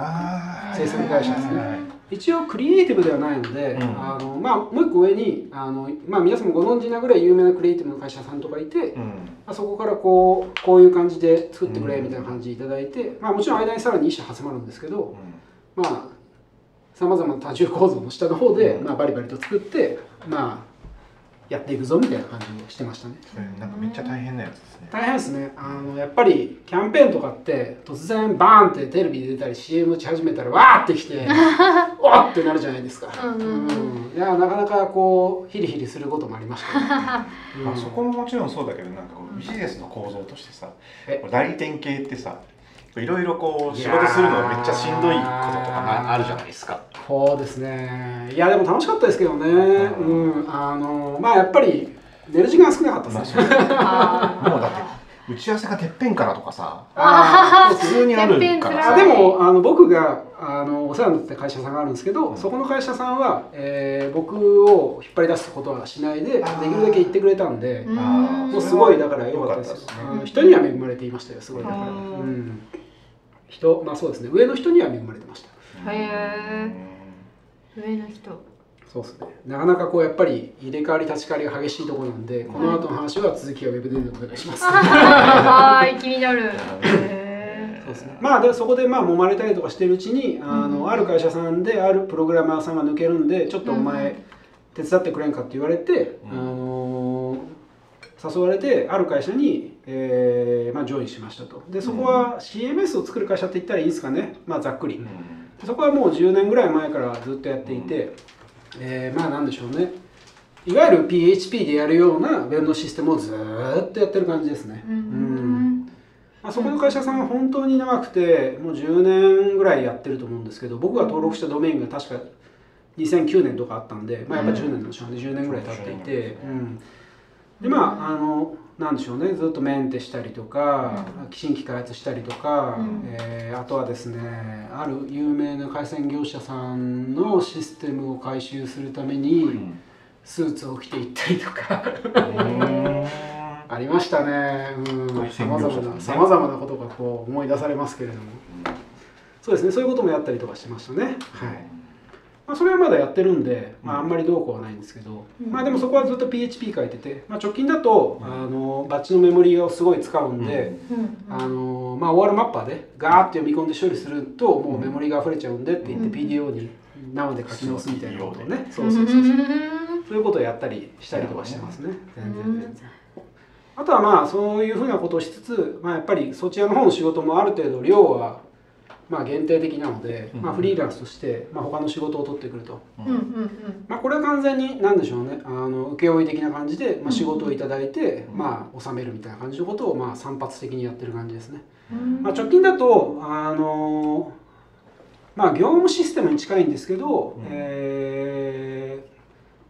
制作会社ですね。一応クリエイティブではないので、うん。あのまあ、もう一個上にあの、まあ、皆さんもご存知なぐらい有名なクリエイティブの会社さんとかいて、まあ、そこからこうこういう感じで作ってくれみたいな感じでいただいて、まあ、もちろん間にさらに一社挟まるんですけどまあさまざまな多重構造の下の方で、うん。まあ、バリバリと作ってまあやっていくぞみたいな感じをしてましたね。なんかめっちゃ大変なやつですね。大変ですね。あのやっぱりキャンペーンとかって突然バーンってテレビで出たり CM 打ち始めたらわーってきて わーってなるじゃないですか、うんうんうん。いやなかなかこうヒリヒリすることもありましたね、うん。まあそこももちろんそうだけどなんかビジネスの構造としてさえ？代理店系ってさいろいろこう仕事するのめっちゃしんどいこととかなあるじゃないですか。そうですね。いやでも楽しかったですけどね。うんあのまあやっぱり寝る時間少なかったですね、もうだって打ち合わせがてっぺんからとかさ。あー。普通にあるから。さあでもあの僕があのお世話になってた会社さんがあるんですけど、うん。そこの会社さんは、えー僕を引っ張り出すことはしないでできるだけ言ってくれたんで、もうすごいだから良かったですよ良かったですね。うん人には恵まれていましたよすごい。だから、ううんん、人まあそうですね。上の人には恵まれてました。へえ上の人。そうですね。なかなかこうやっぱり入れ替わり立ち替わりが激しいところなんでこの後の話は続きはウェブでお願いします、はーい気になる。へ そうですね、まあでそこでまあ揉まれたりとかしてるうちにあの、うんある会社さんであるプログラマーさんが抜けるんでちょっとおうん前手伝ってくれんかって言われて、うんあの誘われてある会社に、えーまあ、ジョインしましたと。でそこは CMS を作る会社って言ったらいいですかね、まあ、ざっくり。そこはもう10年ぐらい前からずっとやっていて、えーまあなんでしょうね。いわゆる PHP でやるようなウェブのシステムをずーっとやってる感じですね、ううん。んまあ、そこの会社さんは本当に長くてもう10年ぐらいやってると思うんですけど僕が登録したドメインが確か2009年とかあったんで、まあ、やっぱ10年なんでしょうね10年ぐらい経っていて、うん、でまああのなんでしょうねずっとメンテしたりとか、新規開発したりとか、うんえーあとはですねある有名な回線業者さんのシステムを回収するためにスーツを着ていったりとか ありましたね。うん。さまざまな、さまざまなことがこう思い出されますけれども。そうですね。そういうこともやったりとかしてましたね。はい。まあ、それはまだやってるんで、まあ、あんまりどうこうはないんですけど、うん。まあでもそこはずっと PHP 書いてて、まあ、直近だと、うん。あのバッチのメモリをすごい使うんで、うん。あのまあ、OR マッパーでガーッて読み込んで処理するともうメモリが溢れちゃうんでって言ってうん。PDO に生で書き直すみたいなことをね、うそうそうそうそう。うん。そういうことをやったりしたりとかしてますね。全然うん全然。あとはまあそういうふうなことをしつつ、まあ、やっぱりそちらの方の仕事もある程度量はまあ限定的なので、まあ、うんフリーランスとしてまあ他の仕事を取ってくると、ううんうんん。まあ、これは完全に何でしょうね。あの請負的な感じで、まあ、仕事をいただいて、うん。まあ納めるみたいな感じのことをまあ散発的にやってる感じですね。うん。まあ、直近だとあのまあ業務システムに近いんですけど、うん。えー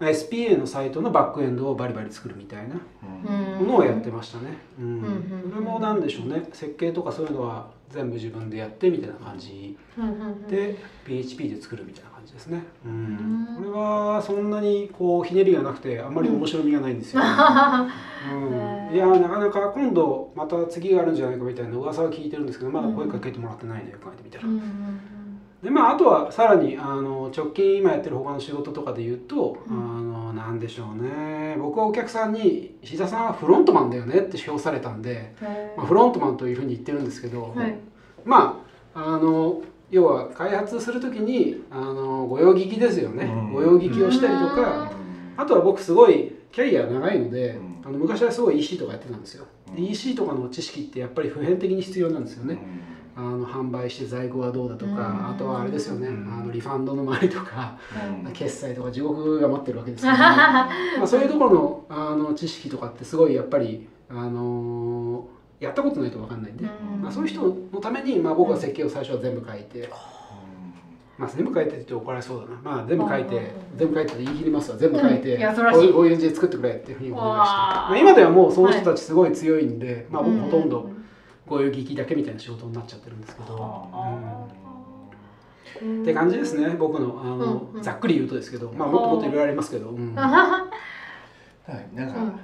まあ SPA のサイトのバックエンドをバリバリ作るみたいなうん。ものをやってましたね。うんうんうん。それもなんでしょうね。設計とかそういうのは全部自分でやってみたいな感じで PHP で作るみたいな感じですね。うん。うん。これはそんなにこうひねりがなくてあんまり面白みがないんですよ、ね うん、いやなかなか今度また次があるんじゃないかみたいな噂は聞いてるんですけどまだ声かけてもらってないねよく考えてみたら。でまああとはさらにあの直近今やってる他の仕事とかで言うと、うん。あのなんでしょうね。僕はお客さんに「石田さんはフロントマンだよね」って評されたんで、へまあ、フロントマンというふうに言ってるんですけど、ーはい。まああの要は開発する時にあの御用聞きですよね、うん。御用聞きをしたりとか、あとは僕すごいキャリア長いので、うん。あの昔はすごい EC とかやってたんですよ、でうん。EC とかの知識ってやっぱり普遍的に必要なんですよね、うんあの販売して在庫はどうだとか、うん。あとはあれですよね、うん。あのリファンドの周りとか、うん。決済とか地獄が待ってるわけですけど、ね。まあ、そういうところのあの知識とかってすごいやっぱり、あのーやったことないと分かんないんで、うん。まあ、そういう人のために、まあ、僕は設計を最初は全部書いて、まあ、全部書いてって怒られそうだな、まあ、全部書いて、うん。全部書いてって言い切りますわ全部書いて、こういうこういう字で作ってくれっていうふうにお願いして、まあ、今ではもうその人たちすごい強いんで、まあ、僕うんほとんどこういう聞きだけみたいな仕事になっちゃってるんですけど。うん。って感じですね僕のあの、うんうん。ざっくり言うとですけど、まあ、もっともっといろいろありますけど、なんか、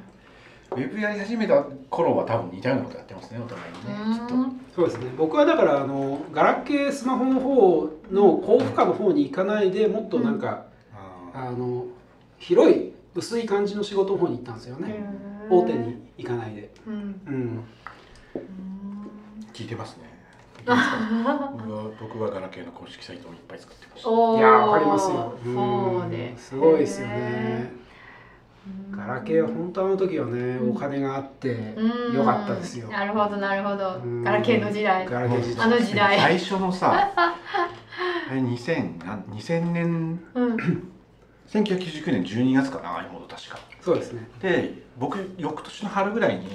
ウェブやり始めた頃は多分似たようなことやってますねお互いにねきっと。うんそうですね。僕はだからあのガラケースマホの方の高負荷の方に行かないでもっとなんか、ああの広い薄い感じの仕事の方に行ったんですよね、大手に行かないで、聞いてますね。僕は僕はガラケーの公式サイトをいっぱい作ってましたいやわかりますよ、そうでんすごいですよね。ガラケーは本当あの時はね、うん。お金があってうん。よかったですよ、なるほどなるほど。うん。ガラケーの時代。ガラケー時代。あの時代。最初のさ あれ2000なん2000年？うん。1999年12月かな iMode 確か。そうですね。で僕翌年の春ぐらいに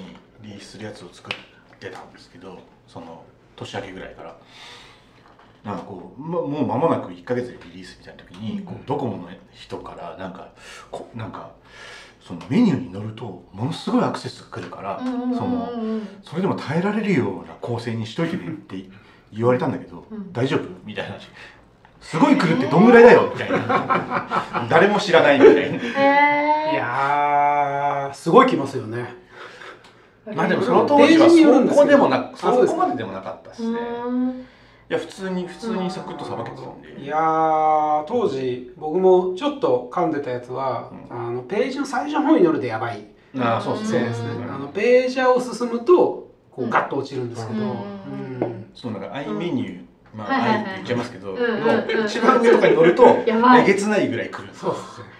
リリースするやつを作ってたんですけどその年明けぐらいからなんかこう、ま、もう間もなく1か月でリリースみたいな時に、こうドコモの人からなんかこなんかそのメニューに乗るとものすごいアクセスが来るから、うんうんうんうん。そのそれでも耐えられるような構成にしといてねって言われたんだけど、うん。大丈夫みたいな話。すごい来るってどんぐらいだよみたいな。誰も知らないみたいな。いやーすごい来ますよねまあでもその当時はそこでもなあそこまででもなかったですね。うん。いや普通に普通にサクッとさばけてたんで。いやー当時僕もちょっと噛んでたやつは、うん。あのページの最初の方に乗るとやばいああそうですね。あのページャーを進むとこううん。ガッと落ちるんですけど、うん。うん。そのなんか i メニュー、まあはいはいはい i って言っちゃいますけど、うんうんうんの一番上とかに乗るとやばい。えげつないぐらい来るんですよ。そうですね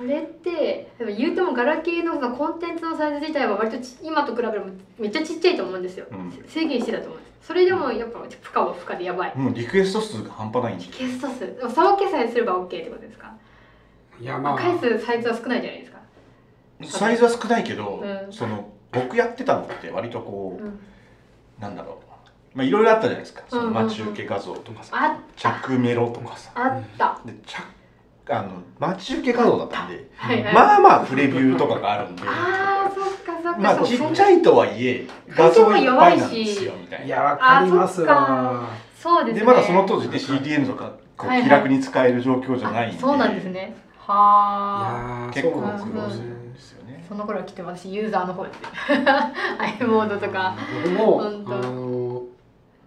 それってでも言うてもガラケーのそのコンテンツのサイズ自体は割とち今と比べればめっちゃちっちゃいと思うんですよ、うん。制限してたと思うんです。それでもやっぱ負荷は負荷でやばい。もうリクエスト数が半端ないんで。ゲスト数。でもさばけさえすれば OK ってことですか、いやまあ。返すサイズは少ないじゃないですか。サイズは少ないけど、うん。その僕やってたのって割とこう、うん。なんだろう。まあいろいろあったじゃないですか。そのうんうんうん。待ち受け画像とかさ、あった。着メロとかさ。あった。で着あの待ち受け画像だったんで、はいはい、まあまあプレビューとかがあるんで。あーそっかそっかまあそっかちっちゃいとはいえ画像いっぱいなんですよみたいな。いやわかりますわ。そうですね。でまだその当時ね CDN とかこう気楽に使える状況じゃないんで、あそうなんですね。いはあ。結構苦労するねんですよね。その頃は来て私ユーザーの方で。すよ i モードとか。僕もあの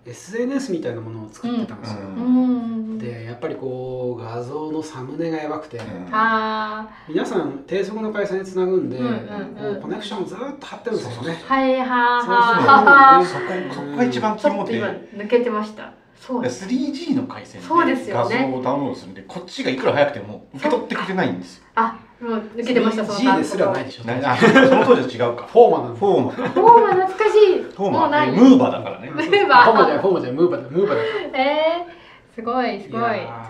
SNS みたいなものを作ってたんですよ、ううんやっぱりこう画像のサムネがやばくて、うん。あ皆さん低速の回線につなぐんで、うんうんうん。こうコネクションをずっと貼ってるんですよね。あはいはそうそうははそこそこが一番ちょっと肝で今抜けてました。そうです。3G の回線そうですでよね。画像をダウンロードするんでこっちがいくら早くても受け取ってくれないんですよ。あもう抜けてましたその G ですらないでしょ。その当時は違うか。フォーマなんで。フォーマフォーマ懐かしい。フォーもうない。マムーバーだからね。ムーフォーマじゃバフォーマじゃムーバーだムーバーだ。えー、すごいすごい。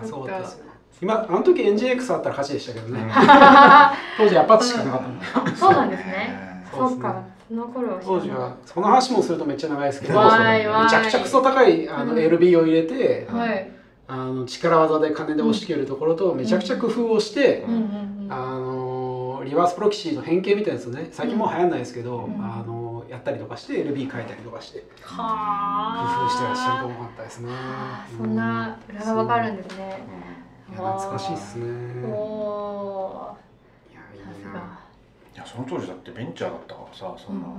ちょっと。そうですよ。今あの時エンジン X あったら勝ちでしたけどね。うん。当時アパッチしかなかったんで。あそうなんですね。そうですね。そうかその頃当時はその話もするとめっちゃ長いですけど、めちゃくちゃクソ高いあのうん。LB を入れて、はい。あの力技で金で押し切るところとめちゃくちゃ工夫をして、うんうんうん。あのリバースプロキシーの変形みたいなやつをね。最近もう流行んないですけど、うん。あのやったりとかして LB 書いたりとかして工は夫してらっしゃるとる思ったですね。そんな裏がわかるんですね。いや懐かしいですね。いやー。いいな。いやその当時だってベンチャーだったからさそんなうん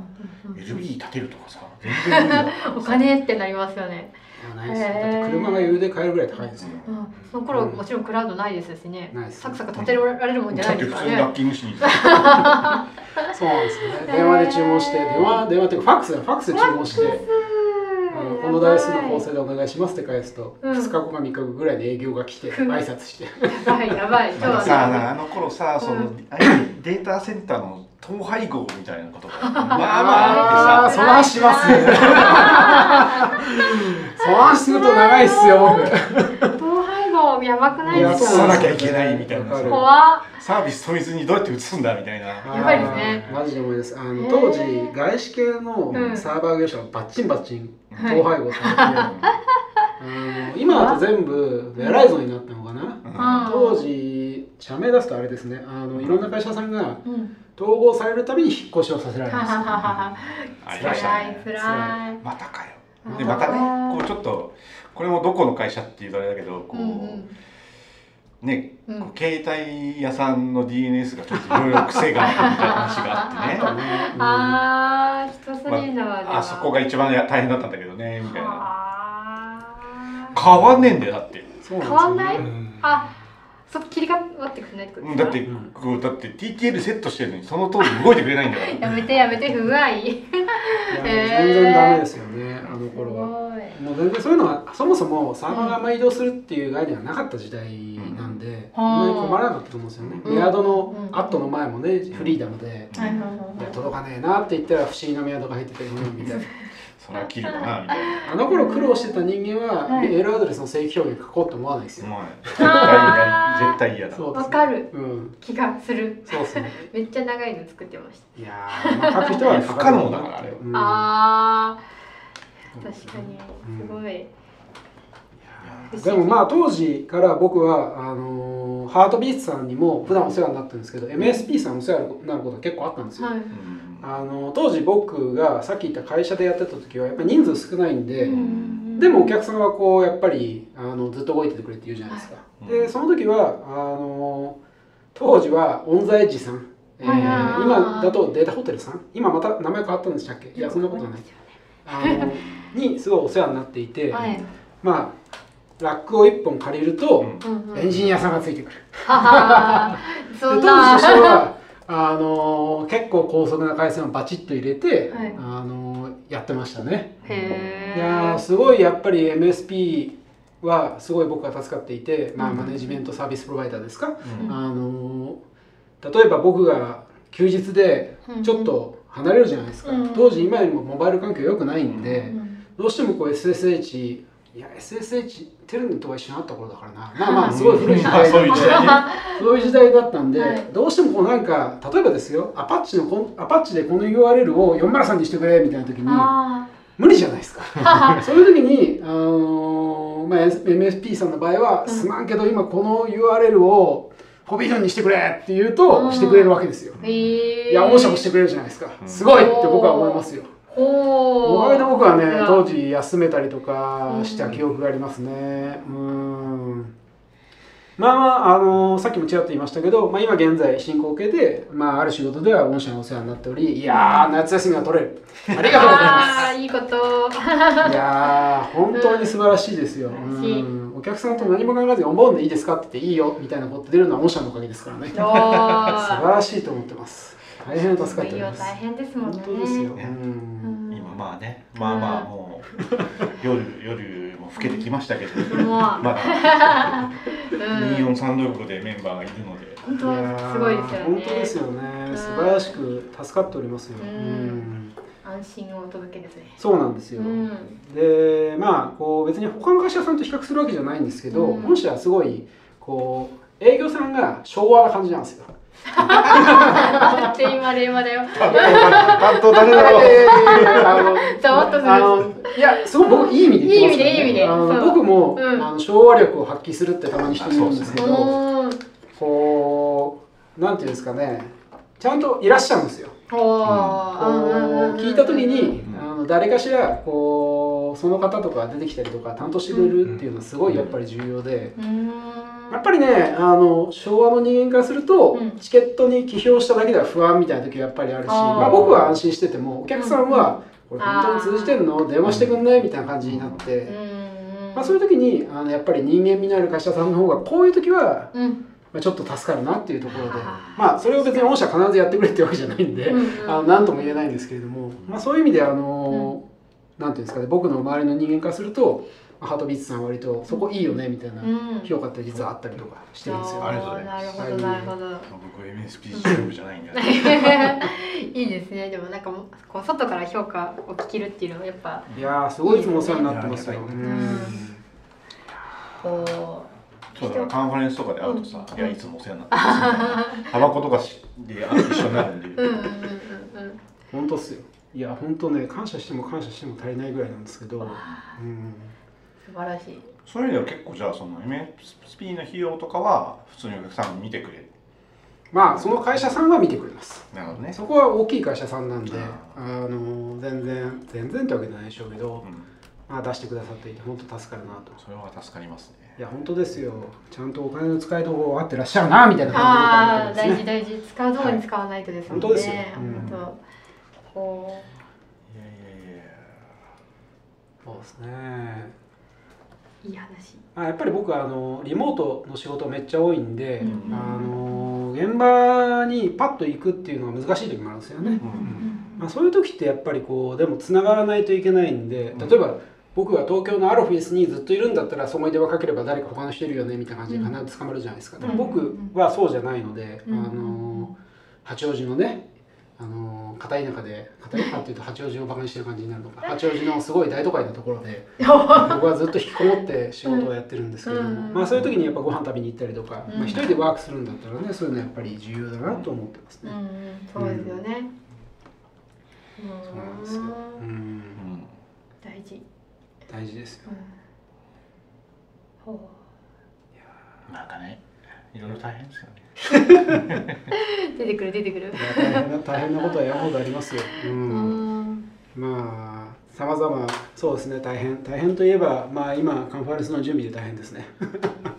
うんうん LB 立てるとかさ全然 お金ってなりますよね、ないですよ。だって車が余裕で買えるぐらい高いですよ。うん、その頃もちろんクラウドないですしね、ないです。サクサク立てられるもんじゃないですからね。そうですよね。電話で注文して、電話電話っていうかファックスファックスで注文して。あのこの台数の構成でお願いしますって返すと、うん。2日後か3日後ぐらいで営業が来てうん。挨拶して。やばいやばい。さはあの頃さそのデータセンターの統廃合みたいなことが まあまああってさその話しますね その話すると長いっすよ僕やばくないですか？移さなきゃいけないみたいな。怖っ。サービス取りずにどうやって移すんだみたいな。やばいですね。マジで思いです。あの当時外資系のうん。サーバー業者がバッチンバッチンはい。統廃合されて、あの今だと全部ベライゾンになったのかな、うん当時社名出すとあれですね。あのいろんな会社さんがうん。統合されるたびに引っ越しをさせられはますはははありましたね。辛い辛い。またかよ。うんでまたねこうちょっとこれもどこの会社っていうとあれだけどこう、うんうん。ねうん。携帯屋さんの DNS がちょっといろいろ癖があるみたいな話があってね あー一筋縄では。あそこが一番や大変だったんだけどねみたいな。あ。変わんねえんだよだって。そう変わんない？ですよねあそこ切り替わってくれないってことうん。だってうんこうだって TTL セットしてるのにその通り動いてくれないんだから。やめてやめて不具合。いやえー全然ダメですよねあのす頃は。もう全然そういうのがそもそもサーバーがあんまり移動するっていう概念がなかった時代なんで、うん。あんまり困らなかったと思うんですよね。うん。メアドのうん。アットの前もねフリーダムで、はいはいはいいや届かねえなって言ったら不思議なメアドが入っててうんみたいな。それは切るかな みたいな。あの頃苦労してた人間は、はい。メールアドレスの正規表現書こうと思わないですよ。まあ絶対嫌絶対嫌だ。そうですね。わかる。うん、気がする。そうですね。めっちゃ長いの作ってました。いやー、まあ、書く人は書不可能だからあれうん。あー確かに。すごい。でもまあ当時から僕はあのーハートビーツさんにも普段お世話になってるんですけど MSP さんお世話になることが結構あったんですよ。はい。うん。あの当時僕がさっき言った会社でやってた時はやっぱり人数少ないんで、うん。でもお客さんはこうやっぱりあのずっと動いててくれって言うじゃないですか。はいでその時はあの当時はオンザエッジさん、えー今だとデータホテルさん。今また名前変わったんでしたっけ？いやそんなことない。あの にすごいお世話になっていて、はい。まあラックを1本借りると、エンジニアさんがついてくる。当時としてはあの結構高速な回線をバチッと入れて、はい。あのやってましたね。へいやすごいやっぱり MSP はすごい僕は助かっていて、まあ、うんマネジメントサービスプロバイダーですか、うん。あの例えば僕が休日でちょっと離れるじゃないですか、うん。当時今よりもモバイル環境良くないんで、うんどうしてもこう SSH いや SSH テルネットが一緒になった頃だからな。まあまあすごい古い時代あ そういう時代。ねそういう時代だったんで、はい。どうしてもこうなんか例えばですよアパッチのこんアパッチでこの URL を403にしてくれみたいな時にあ無理じゃないですか。ー そういう時に、あのーまあ、MSP さんの場合は、うん。すまんけど今この URL をフォビドンにしてくれって言うと、うん。してくれるわけですよ、へえいや御社もしてくれるじゃないですか、うん。すごいって僕は思いますよおかげで僕はね当時休めたりとかうん。した記憶がありますね。うん。まあまあ、あのーさっきもちらっと言いましたけど、まあ、今現在進行形で、まあ、ある仕事では御社にお世話になっておりいやー夏休みが取れる。ありがとうございます。いいこと。いやー本当に素晴らしいですよ。うん。お客さんと何も考えずにお盆でいいですかって言っていいよみたいなこと出るのは御社のおかげですからね。素晴らしいと思ってます大変助かってます。大変ですもんね。本当ですよ、今まあねまあまあもう夜夜も更けてきましたけど。まだ。うん。2436でメンバーがいるので。本当すごいですよね。本当ですよね。うん。素晴らしく助かっておりますよ、うん。うん。安心をお届けですね。そうなんですよ、うん。でまあこう別に他の会社さんと比較するわけじゃないんですけど、うん。本社はすごいこう営業さんが昭和な感じなんですよ。って今令和だよ。担当誰だろう。えーあのざわっとする。あのいやすごい僕いい意味で言ってますから、ね、いい意味でいい意味で。僕も、う。んあの昭和力を発揮するってたまに人に言うんですけどこうなんていうんですかね。ちゃんといらっしゃるんですよ。聞いた時に誰かしらこうその方とか出てきたりとか担当してくれるっていうのはすごいやっぱり重要で。やっぱりねあの昭和の人間からすると、うん。チケットに起票しただけでは不安みたいな時はやっぱりあるしまあ、僕は安心しててもお客さんは、これ本当に通じてんの？電話してくんない？みたいな感じになって、うん。まあ、そういう時にあのやっぱり人間味のある会社さんの方がこういう時は、うん。まあ、ちょっと助かるなっていうところで。まあそれを別に御社必ずやってくれってわけじゃないんで、うんうんあの何とも言えないんですけれども、まあ、そういう意味であの、なんていうんですかね僕の周りの人間からすると、まあハートビーツさんは割とそこいいよねみたいなうん。評価って実はあったりとかしてるんですよ。ありがとうございます。なるほどなるほど。僕 MSP 勝負じゃないんで。いいですね。でもなんかもうこう外から評価を聞けるっていうのはやっぱいやーすごいいつもお世話になってますよ。いいですね。うん。こそうだからカンファレンスとかで会うとさうん「いやいつもお世話になってます」タバコとかしであ一緒になるんでううんうんうんうん。本当っすよ。いや本当ね感謝しても感謝しても足りないぐらいなんですけど、うん、素晴らしい。そういう意味では結構じゃあその MSP の費用とかは普通にお客さん見てくれる。まあその会社さんは見てくれます。なるほどね。そこは大きい会社さんなんで、ああの全然全然ってわけじゃないでしょうけどう、ん。まあ出してくださっていて本当助かるなと。それは助かりますね。いや本当ですよ。ちゃんとお金の使いどころ合ってらっしゃるなみたいなああ感じで大事大事。使うところに使わないとですもんね、はい。本当ですよ。うん。本当こいやいやいや。そうですね。ういい話。あやっぱり僕はあのリモートの仕事めっちゃ多いんで、うん。あの現場にパッと行くっていうのは難しい時もあるんですよね。うん。まあ、そういう時ってやっぱりこうでもつながらないといけないんでうん。例えば僕が東京のあるオフィスにずっといるんだったらそこに電話かければ誰か他の人いるよねみたいな感じで必ず捕まるじゃないですか、うん。でも僕はそうじゃないので、うん。あの八王子のねあの片田舎で片田舎っていうと八王子をバカにしてる感じになるのか八王子のすごい大都会のところで 僕はずっと引きこもって仕事をやってるんですけれども、うん。まあ、そういう時にやっぱご飯食べに行ったりとか、うん。まあ、一人でワークするんだったらねそういうのやっぱり重要だなと思ってますね。うんうんそうですよね。うん。そうなんですよ。うん。うん。大事。大事ですよ。うん。ほなんかねいろいろ大変ですよね。う 出てくる出てくる。大変な大変なことは山ほどありますよ。う、うん。んまあさまざまそうですね。大変大変といえばまあ今カンファレンスの準備で大変ですね。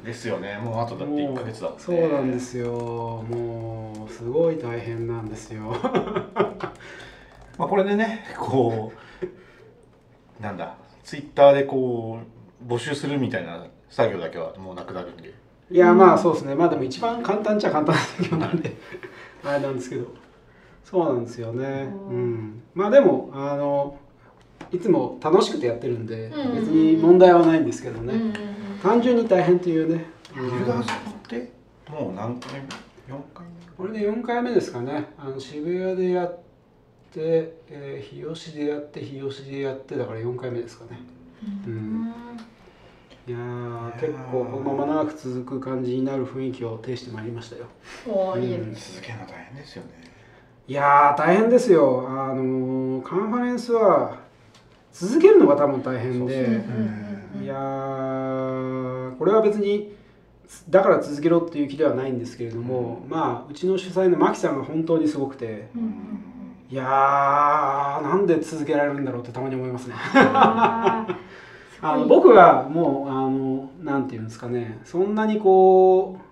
ですよね。もうあとだって1ヶ月だね。そうなんですよ。もうすごい大変なんですよ。まあこれでねこうなんだツイッターでこう募集するみたいな作業だけはもうなくなるんでいやまあそうですね。まあでも一番簡単っちゃ簡単な作業なんで。あれなんですけど。そうなんですよね。ううん。ん、まあでもあのいつも楽しくてやってるんでうん別に問題はないんですけどね。うんうんうん。単純に大変というね。うんってもう何回目？4回これで4回目ですかね。あの渋谷でやって、えー日吉でやって日吉でやってだから4回目ですかね。うんいやー結構このまま長く続く感じになる雰囲気を呈してまいりましたよ。おーいいですね。うん。目続けるの大変ですよね。いやー大変ですよ。あのーカンファレンスは続けるのが多分大変で。そうそううんうんうんいやーこれは別にだから続けろっていう気ではないんですけれども、まあうちの主催のマキさんが本当にすごくてうんうんうんいやーなんで続けられるんだろうってたまに思いますねあの僕はもうあのなんていうんですかね。そんなにこう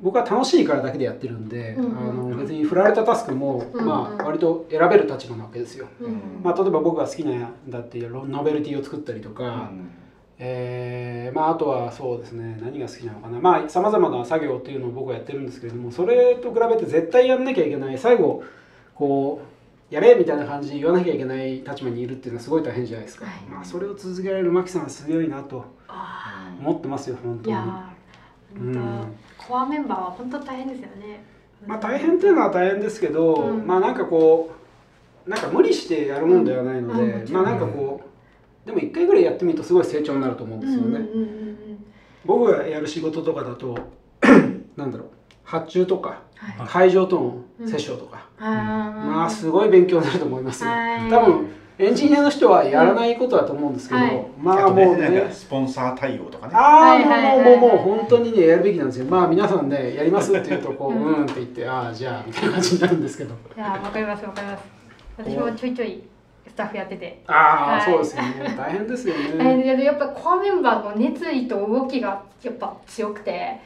僕は楽しいからだけでやってるんで、うんうん。あの別に振られたタスクも、うんうん。まあ、割と選べる立場なわけですよ、うんうん。まあ、例えば僕が好きなだっていうノベルティを作ったりとか、えーまあ、あとはそうですね。何が好きなのかな。まあさまざまな作業っていうのを僕はやってるんですけれどもそれと比べて絶対やんなきゃいけない。最後こうやれみたいな感じで言わなきゃいけない立場にいるっていうのはすごい大変じゃないですか、はい。まあ、それを続けられるマキさんはすごいなとあ思ってますよ本当に。うん。コアメンバーは本当大変ですよね。まあ、大変っていうのは大変ですけど、うん。まあなんかこうなんか無理してやるもんではないので、うん。うん。まあなんかこうでも一回ぐらいやってみるとすごい成長になると思うんですよね。僕がやる仕事とかだと なんだろう発注とかはい会場との折衝とか、あまあすごい勉強になると思いますよ。はい。多分エンジニアの人はやらないことだと思うんですけど、はい。まあもうね。スポンサー対応とかね。ああ、もうもうもう本当にねやるべきなんですよ。まあ皆さんねやりますって言うとこううん。うんって言ってああじゃあみたいな感じになるんですけど。いやーわかりますわかります。私もちょいちょいスタッフやってて。ああ、はい。そうですよね。大変ですよえね。ーやっぱコアメンバーの熱意と動きがやっぱ強くて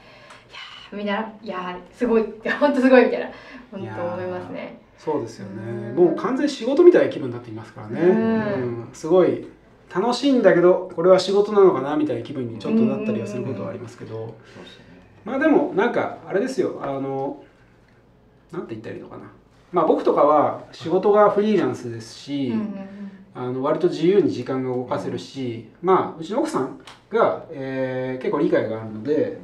みんないやーすごい本当すごいみたいな本当思いますねそうですよね。うんもう完全に仕事みたいな気分になっていますからね。うんうんすごい楽しいんだけど、これは仕事なのかなみたいな気分にちょっとなったりはすることはありますけど。まあでもなんかあれですよ。あのなんて言ったらいいのかな。まあ僕とかは仕事がフリーランスですし。うんうんあの割と自由に時間が動かせるし、まあうちの奥さんが、えー結構理解があるので、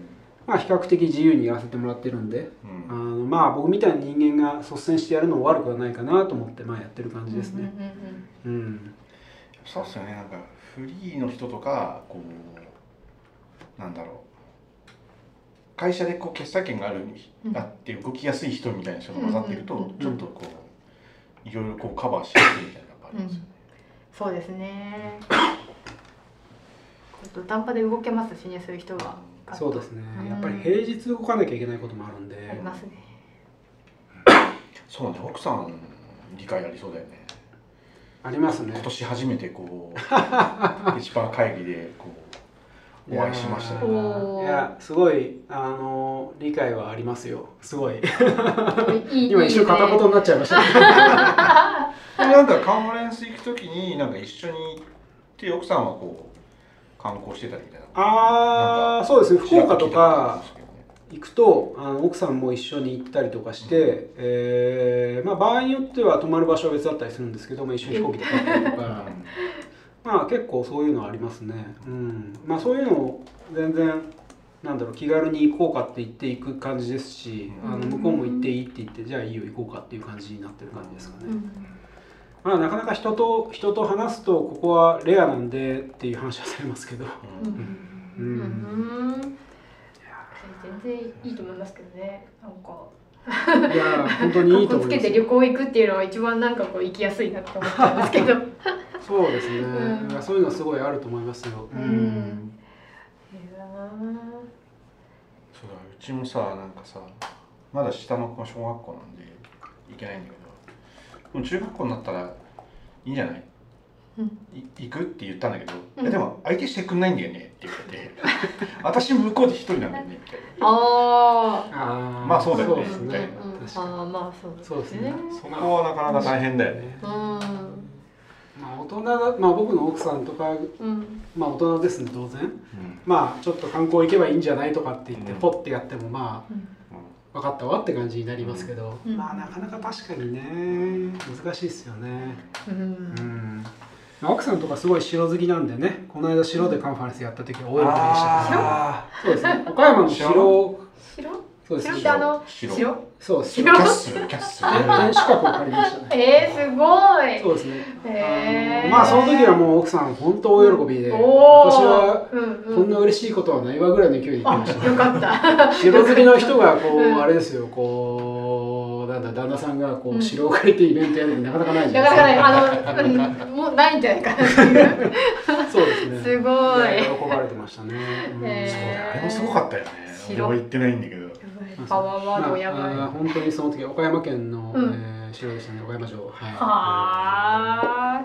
まあ、比較的自由にやらせてもらってるんで、うん。あのまあ僕みたいな人間が率先してやるのも悪くはないかなと思ってまあやってる感じですね。うんうんうん、そうですよね。なんかフリーの人とかこうなんだろう。会社でこう決済権がある、うんあって動きやすい人みたいな人が混ざってると、ちょっとこういろいろこうカバーしやすいみたいなのがありますよね、そうですね。土壇場で動けますしねそういう人がそうですね。うん。やっぱり平日動かなきゃいけないこともあるんで、ありますね。そうね奥さん理解ありそうだよね。ありますね。今。年初めてこうデジパー会議でこうお会いしましたね。いやすごいあの理解はありますよ。すごい。いい今一瞬片言になっちゃいました。け どでもなんかカンファレンス行くときになんか一緒に行って奥さんはこう観光してたみたいな。ああそうですね。福岡とか行くとあの奥さんも一緒に行ったりとかして、えーまあ、場合によっては泊まる場所は別だったりするんですけど、まあ、一緒に飛行機で帰ったりとか、まあ、結構そういうのはありますね、うん。まあ、そういうのを全然なんだろう気軽に行こうかって言って行く感じですし、うん。あの向こうも行っていいって言ってじゃあいいよ行こうかっていう感じになってる感じですかね、うんまあ、なかなか人と人と話すとここはレアなんでっていう話はされますけど。うん。ううん。全然いいと思いますけどねなん。かいや本当にいいと思いますつけて旅行行くっていうのは一番なん。かこう行きやすいなと思っちゃうん。ですけどそうですね、うん。そういうのすごいあると思いますよ、うん。そうだうちもさなん。かさまだ下の子は小学校なん。で行けないん。だけどでも中学校になったらいいんじゃない、うん。い行くって言ったんだけど、うん。えでも相手してくんないんだよねって言ってて。私向こうで一人なんだよね。みたいなああー。まあそうだよね。そうですね、うん。うん確かに。あーまあそうですね。そこはなかなか大変だよね、うん。まあ大人だまあ僕の奥さんとかうん。まあ大人ですね当然。うん。まあちょっと観光行けばいいんじゃないとかって言ってうん。ポッてやってもまあうん分かったわって感じになりますけど、うん。まあなかなか確かにね。難しいですよね。うん。奥さんとかすごい城好きなんでね。この間城でカンファレンスやった時は大喜びでしたねあそうですね。岡山の城。白そうです。ねあの白。白？そうです白。キャッスルキャッスル。運転資格を借りましたね。えー、すごい。そうですね。へー。まあその時はもう奥さん本当大喜びで、私はこんな嬉しいことはないわぐらいの勢いで言ってました。あよかった。城好きの人がこう、うん。あれですよこうだ旦那さんがこううん。城を借りてイベントやるってなかなかないじゃなか。ないなかないあの、うん、もうないんじゃないかなっていう。そうですね。すごい。や喜ばれてましたね、うん。そうあれもすごかったよね。白。俺は行ってないんだけどパワーワードやばい、まあ、本当にその時岡山県の、うん。えー城でしたね岡山城。はい。はあ。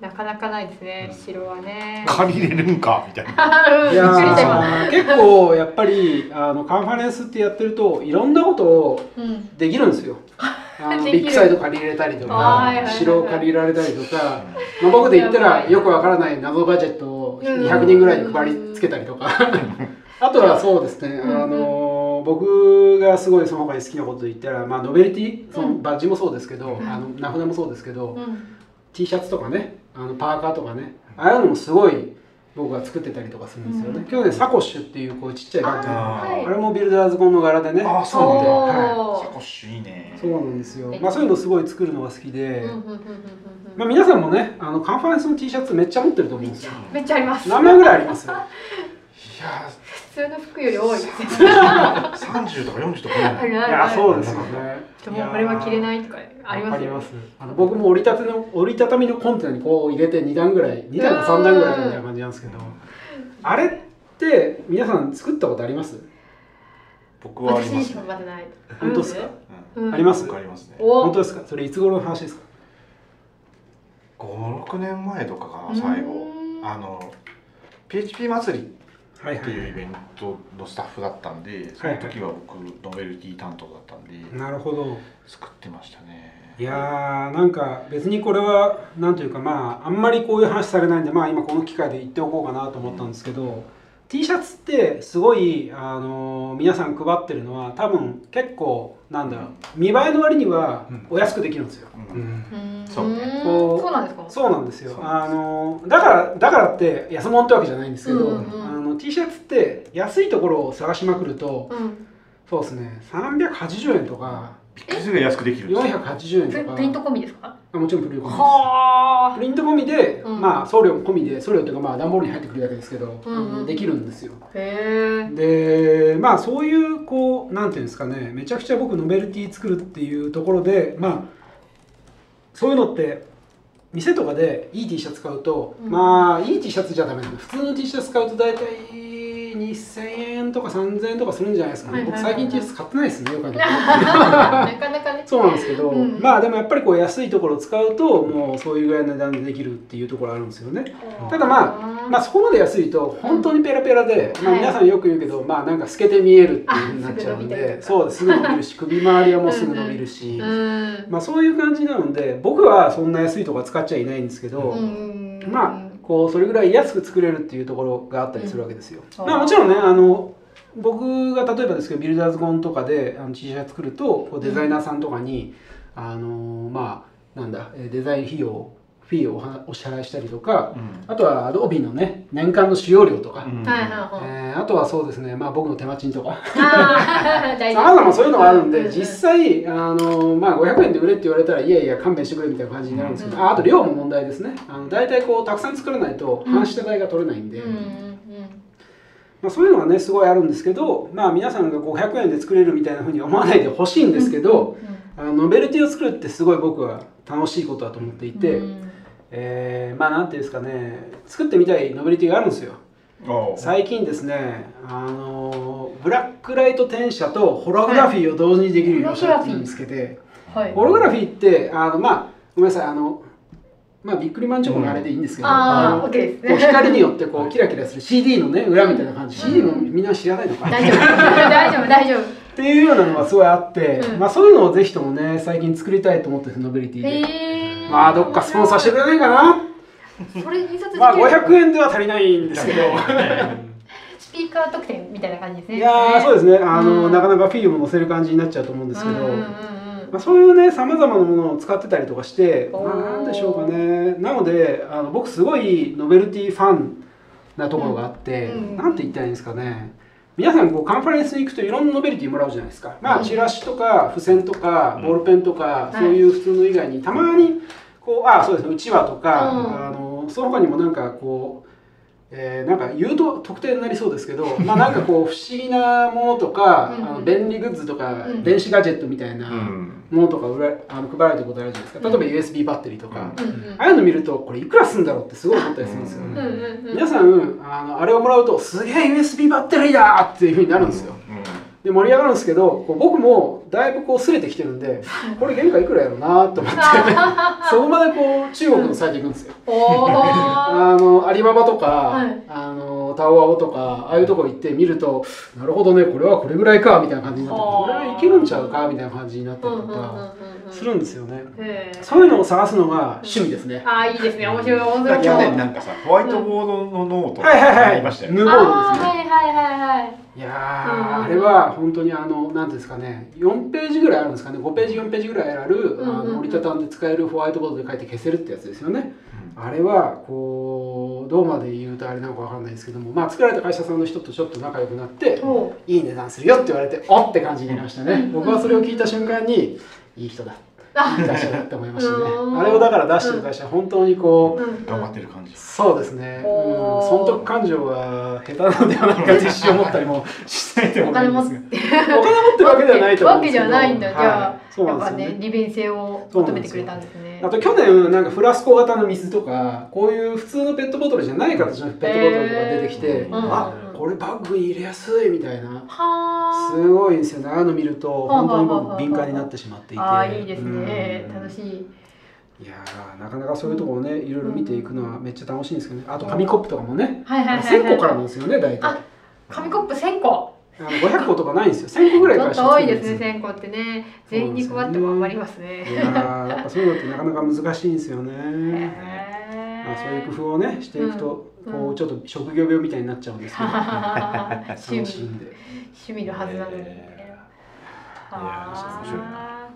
なかなかないですね城はね。借りれるんかみたいな。うん。いや結構やっぱりあのカンファレンスってやってるといろんなことをうん。できるんですよ。あのビッグサイト借りれたりとか城を借りられたりとか、まあ、僕で言ったらよくわからない謎ガジェットをを200人ぐらいに配りつけたりとか。あとはそうですね、あの僕がすごいその他に好きなこと言ったら、まあ、ノベルティそのバッジもそうですけど、あの名札もそうですけど、うん。T シャツとかねあのパーカーとかねああいうのもすごい僕が作ってたりとかするんですよね、うん。今日ねサコッシュっていうこうちっちゃいバッグあ,、あれもビルダーズコンの柄でねあそう。作って。おーはサコッシュいいね。い、そうなんですよ。え、まあ、そういうのすごい作るのが好きで、うんうんうんうん。うんまあ、皆さんもねあのカンファレンスの T シャツめっちゃ持ってると思うんですよ。めっちゃあります。何枚ぐらいあります？いや普通の服より多いですね。ー30とか40とかいやそうですよね。でもこれは着れないとかありますよ。わかりますあの僕も折りたての折りたたみのコンテナにこう入れて2段ぐらい2段か3段ぐらいみたいな感じなんですけどあれって皆さん作ったことあります？僕はありますね。身はまだない。本当ですか？うん。あります？僕ありますね。お。本当ですか？それいつ頃の話ですか？56年前とかかなうん。最後あの PHP 祭りはいっていうイベントのスタッフだったんでその時は僕ノベルティ担当だったんでなるほど。作ってましたね。いやーなんか別にこれはなんというかまああんまりこういう話されないんでまあ今この機会で言っておこうかなと思ったんですけど、T シャツってすごい、あのー皆さん配ってるのは多分結構なんだろう見栄えの割にはうん。お安くできるんですよ、うん。うん。そうね。こうそうなんですか？そうなんですよ。あのーだからだからって安物ってわけじゃないんですけど、うんうんうん。あの T シャツって安いところを探しまくるとうん。そうですね380円とかびっくりするぐらい安くできるんですよ480円とか。ププリント込みですか？あもちろんプリント込みです。はプリント込みで、うん。まあ送料込みで送料っていうかまあ段ボールに入ってくるだけですけど、うんうん。できるんですよ。あへえ。でまあそういうこうなんていうんですかねめちゃくちゃ僕ノベルティ作るっていうところでまあそういうのって店とかでいい T シャツ買うと、うん。まあいい T シャツじゃダメなんだ。普通の T シャツ買うと大体2000円とか3000円とかするんじゃないですかね、はいはいはいはい。僕最近 T シャツ買ってないですねよ かなかね。そうなんですけど、うん。まあでもやっぱりこう安いところを使うともうそういうぐらいの値段でできるっていうところあるんですよね。ただまあまあそこまで安いと本当にペラペラで、まあ、はい皆さんよく言うけど、まあなんか透けて見えるっていうふうになっちゃうんでそうです。すぐ伸びるし首周りはもうすぐ伸びるし、うんまあそういう感じなので僕はそんな安いとこは使っちゃいないんですけど、うん。まあこうそれぐらい安く作れるっていうところがあったりするわけですよ、うん。まあもちろんねあの僕が例えばですけどビルダーズコンとかであの T シャツ作るとこうデザイナーさんとかに、あのまあなんだえーデザイン費用フィーをおはお支払いしたりとかうん。あとは Adobe のね年間の使用料とか、うん。はいはいはい。えーあとはそうですねまあ僕の手間賃とか。あー 大事さまざまそういうのがあるんで、実際あの、まあ、500円で売れって言われたらいやいや勘弁してくれみたいな感じになるんですけど、うん。ああと量も問題ですね。あの大体こうたくさん作らないとうん。半下代が取れないんで、うんうんまあ、そういうのがねすごいあるんですけど、まあ、皆さんが500円で作れるみたいなふうに思わないでほしいんですけど、あのノベルティを作るってすごい僕は楽しいことだと思っていて、うんえーまあなんていうんですかね作ってみたいノベルティがあるんですよ。最近ですねあのブラックライト転写とホログラフィーを同時にできるようにしたっ見つけて、はい。ホログラフィーってあのまあごめんなさいあのまあビックリマンチョコのあれでいいんですけど、うね。光によってこうキラキラする CD のね裏みたいな感じ、CD もみんな知らないのか。な、大丈夫。大丈夫。大丈夫。っていうようなのがすごいあって、うん。まあそういうのをぜひともね最近作りたいと思ってるノベリティで、まあどっかスポンサーしてくれないかな。それ印刷できる？まあ500円では足りないんですけど。スピーカー特典みたいな感じですね。いやーそうですね。あの、うん。なかなかフィールも載せる感じになっちゃうと思うんですけど、うんうんうんまあ、そういうねさまざまなものを使ってたりとかして、なんでしょうかね。なのであの僕すごいノベルティファンなところがあって、うんうん。なんて言ったらいいんですかね皆さんこうカンファレンスに行くといろんなノベルティもらうじゃないですか。まうん。あチラシとか付箋とかうん。ボールペンとか、い。そういう普通の以外にたまにこうあそうですねうちわとか、うん。あのその他にもなんかこうえーなんか言うと特定になりそうですけど、まあなんかこう不思議なものとか、うん。あの便利グッズとか、うん。電子ガジェットみたいなうんものとか売らあの配られてることあるじゃないですか。例えば USB バッテリーとか、ああいうの見るとこれいくらすんだろうってすごい思ったりするんですよね、皆さんあのあれをもらうとすげえ USB バッテリーだっていうふうになるんですよ、で盛り上がるんですけど僕もだいぶこう擦れてきてるんでこれ原価いくらやろうなと思って そこまでこう中国のサイト行くんですよ。あのアリババとか、はい。あのタオアオとかああいうとこ行って見るとなるほどねこれはこれぐらいかみたいな感じになってはあ。これはいけるんちゃうかみたいな感じになったりとか、するんですよね。そういうのを探すのが趣味ですね。ああいいですね。面白い面白い。去年なんかさホワイトボードのノートはいはいはい。ありましたよね。 NUboard あですね。あはいはいはいはい。いやあれは本当にあの、なんていうんですかね、4ページぐらいあるんですかね、5ページ、4ページぐらいある、折りたたんで使えるホワイトボードで書いて消せるってやつですよね。あれは、こう、どこまで言うとあれなのかわかんないですけども、まあ、作られた会社さんの人とちょっと仲良くなって、おいい値段するよって言われて、おって感じになりましたね。うん。僕はそれを聞いた瞬間に、いい人だ、あ。いい会社だって思いましたね。う。んあれをだから出してる会社は本当にこう、うん。頑張ってる感じ。そうですね、損得感情が下手なのではないかと一瞬思ったりもしないでもないんですが。お金持って。るわけではないと思うんですけど。わけじゃないんだ。じゃあはい。そうなんですよね。ね利便性を求めてくれたんですね。あと去年なんかフラスコ型の水とかこういう普通のペットボトルじゃない形のペットボトルとか出てきて、へーあうんこれバッグに入れやすいみたいな。はすごいんですよね。ああいうの見ると本当に僕敏感になってしまっていて。あい。いですね。うん。楽しい。いやーなかなかそういうところをねいろいろ見ていくのはめっちゃ楽しいんですけどね。あと紙コップとかもねはいはいはいはい。1000個からなんですよね大体。あ紙コップ1000個。あの500個とかないんですよ。1000個ぐらいからちょっと多いですね1000個ってね。全員に配っても余りますいねやーやっぱそういうのってなかなか難しいんですよね、へまあ、そういう工夫をねしていくと、うんこうちょっと職業病みたいになっちゃうんですけど、ー 楽趣味。しいんで。趣味のはずなのに。えは面白い。あ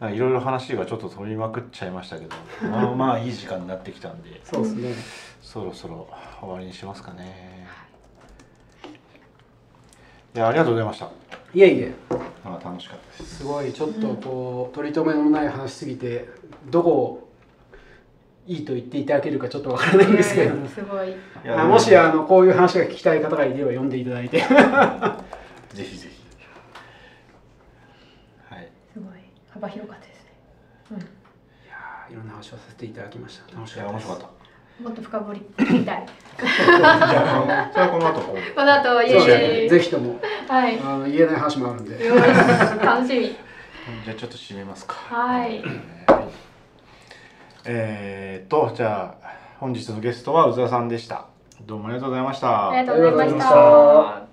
ない。ろいろ話がちょっと飛びまくっちゃいましたけど。まあまあいい時間になってきたんで。そうですね。そろそろ終わりにしますかね。い。やありがとうございました。いえいえ。あ楽しかったです。すごいちょっとこう取り留めのない話すぎてどこをいいと言っていただけるかちょっとわからないんですけれどもすごい。いやあもしあのこういう話が聞きたい方がいれば読んでいただいて。ぜひぜひ。はい。すごい。幅広かったですね。いやーいろんな話をさせていただきました。楽しいかったです。や面白かっもっと深掘り聞きたい。たじゃこの後こう。この後いえそういえね。いえぜひとも。はい。あの言えない話もあるんで。よし。楽しみ。じゃあちょっと締めますか。はい。はいえー、とじゃあ本日のゲストは宇沢さんでした。どうもありがとうございました。ありがとうございました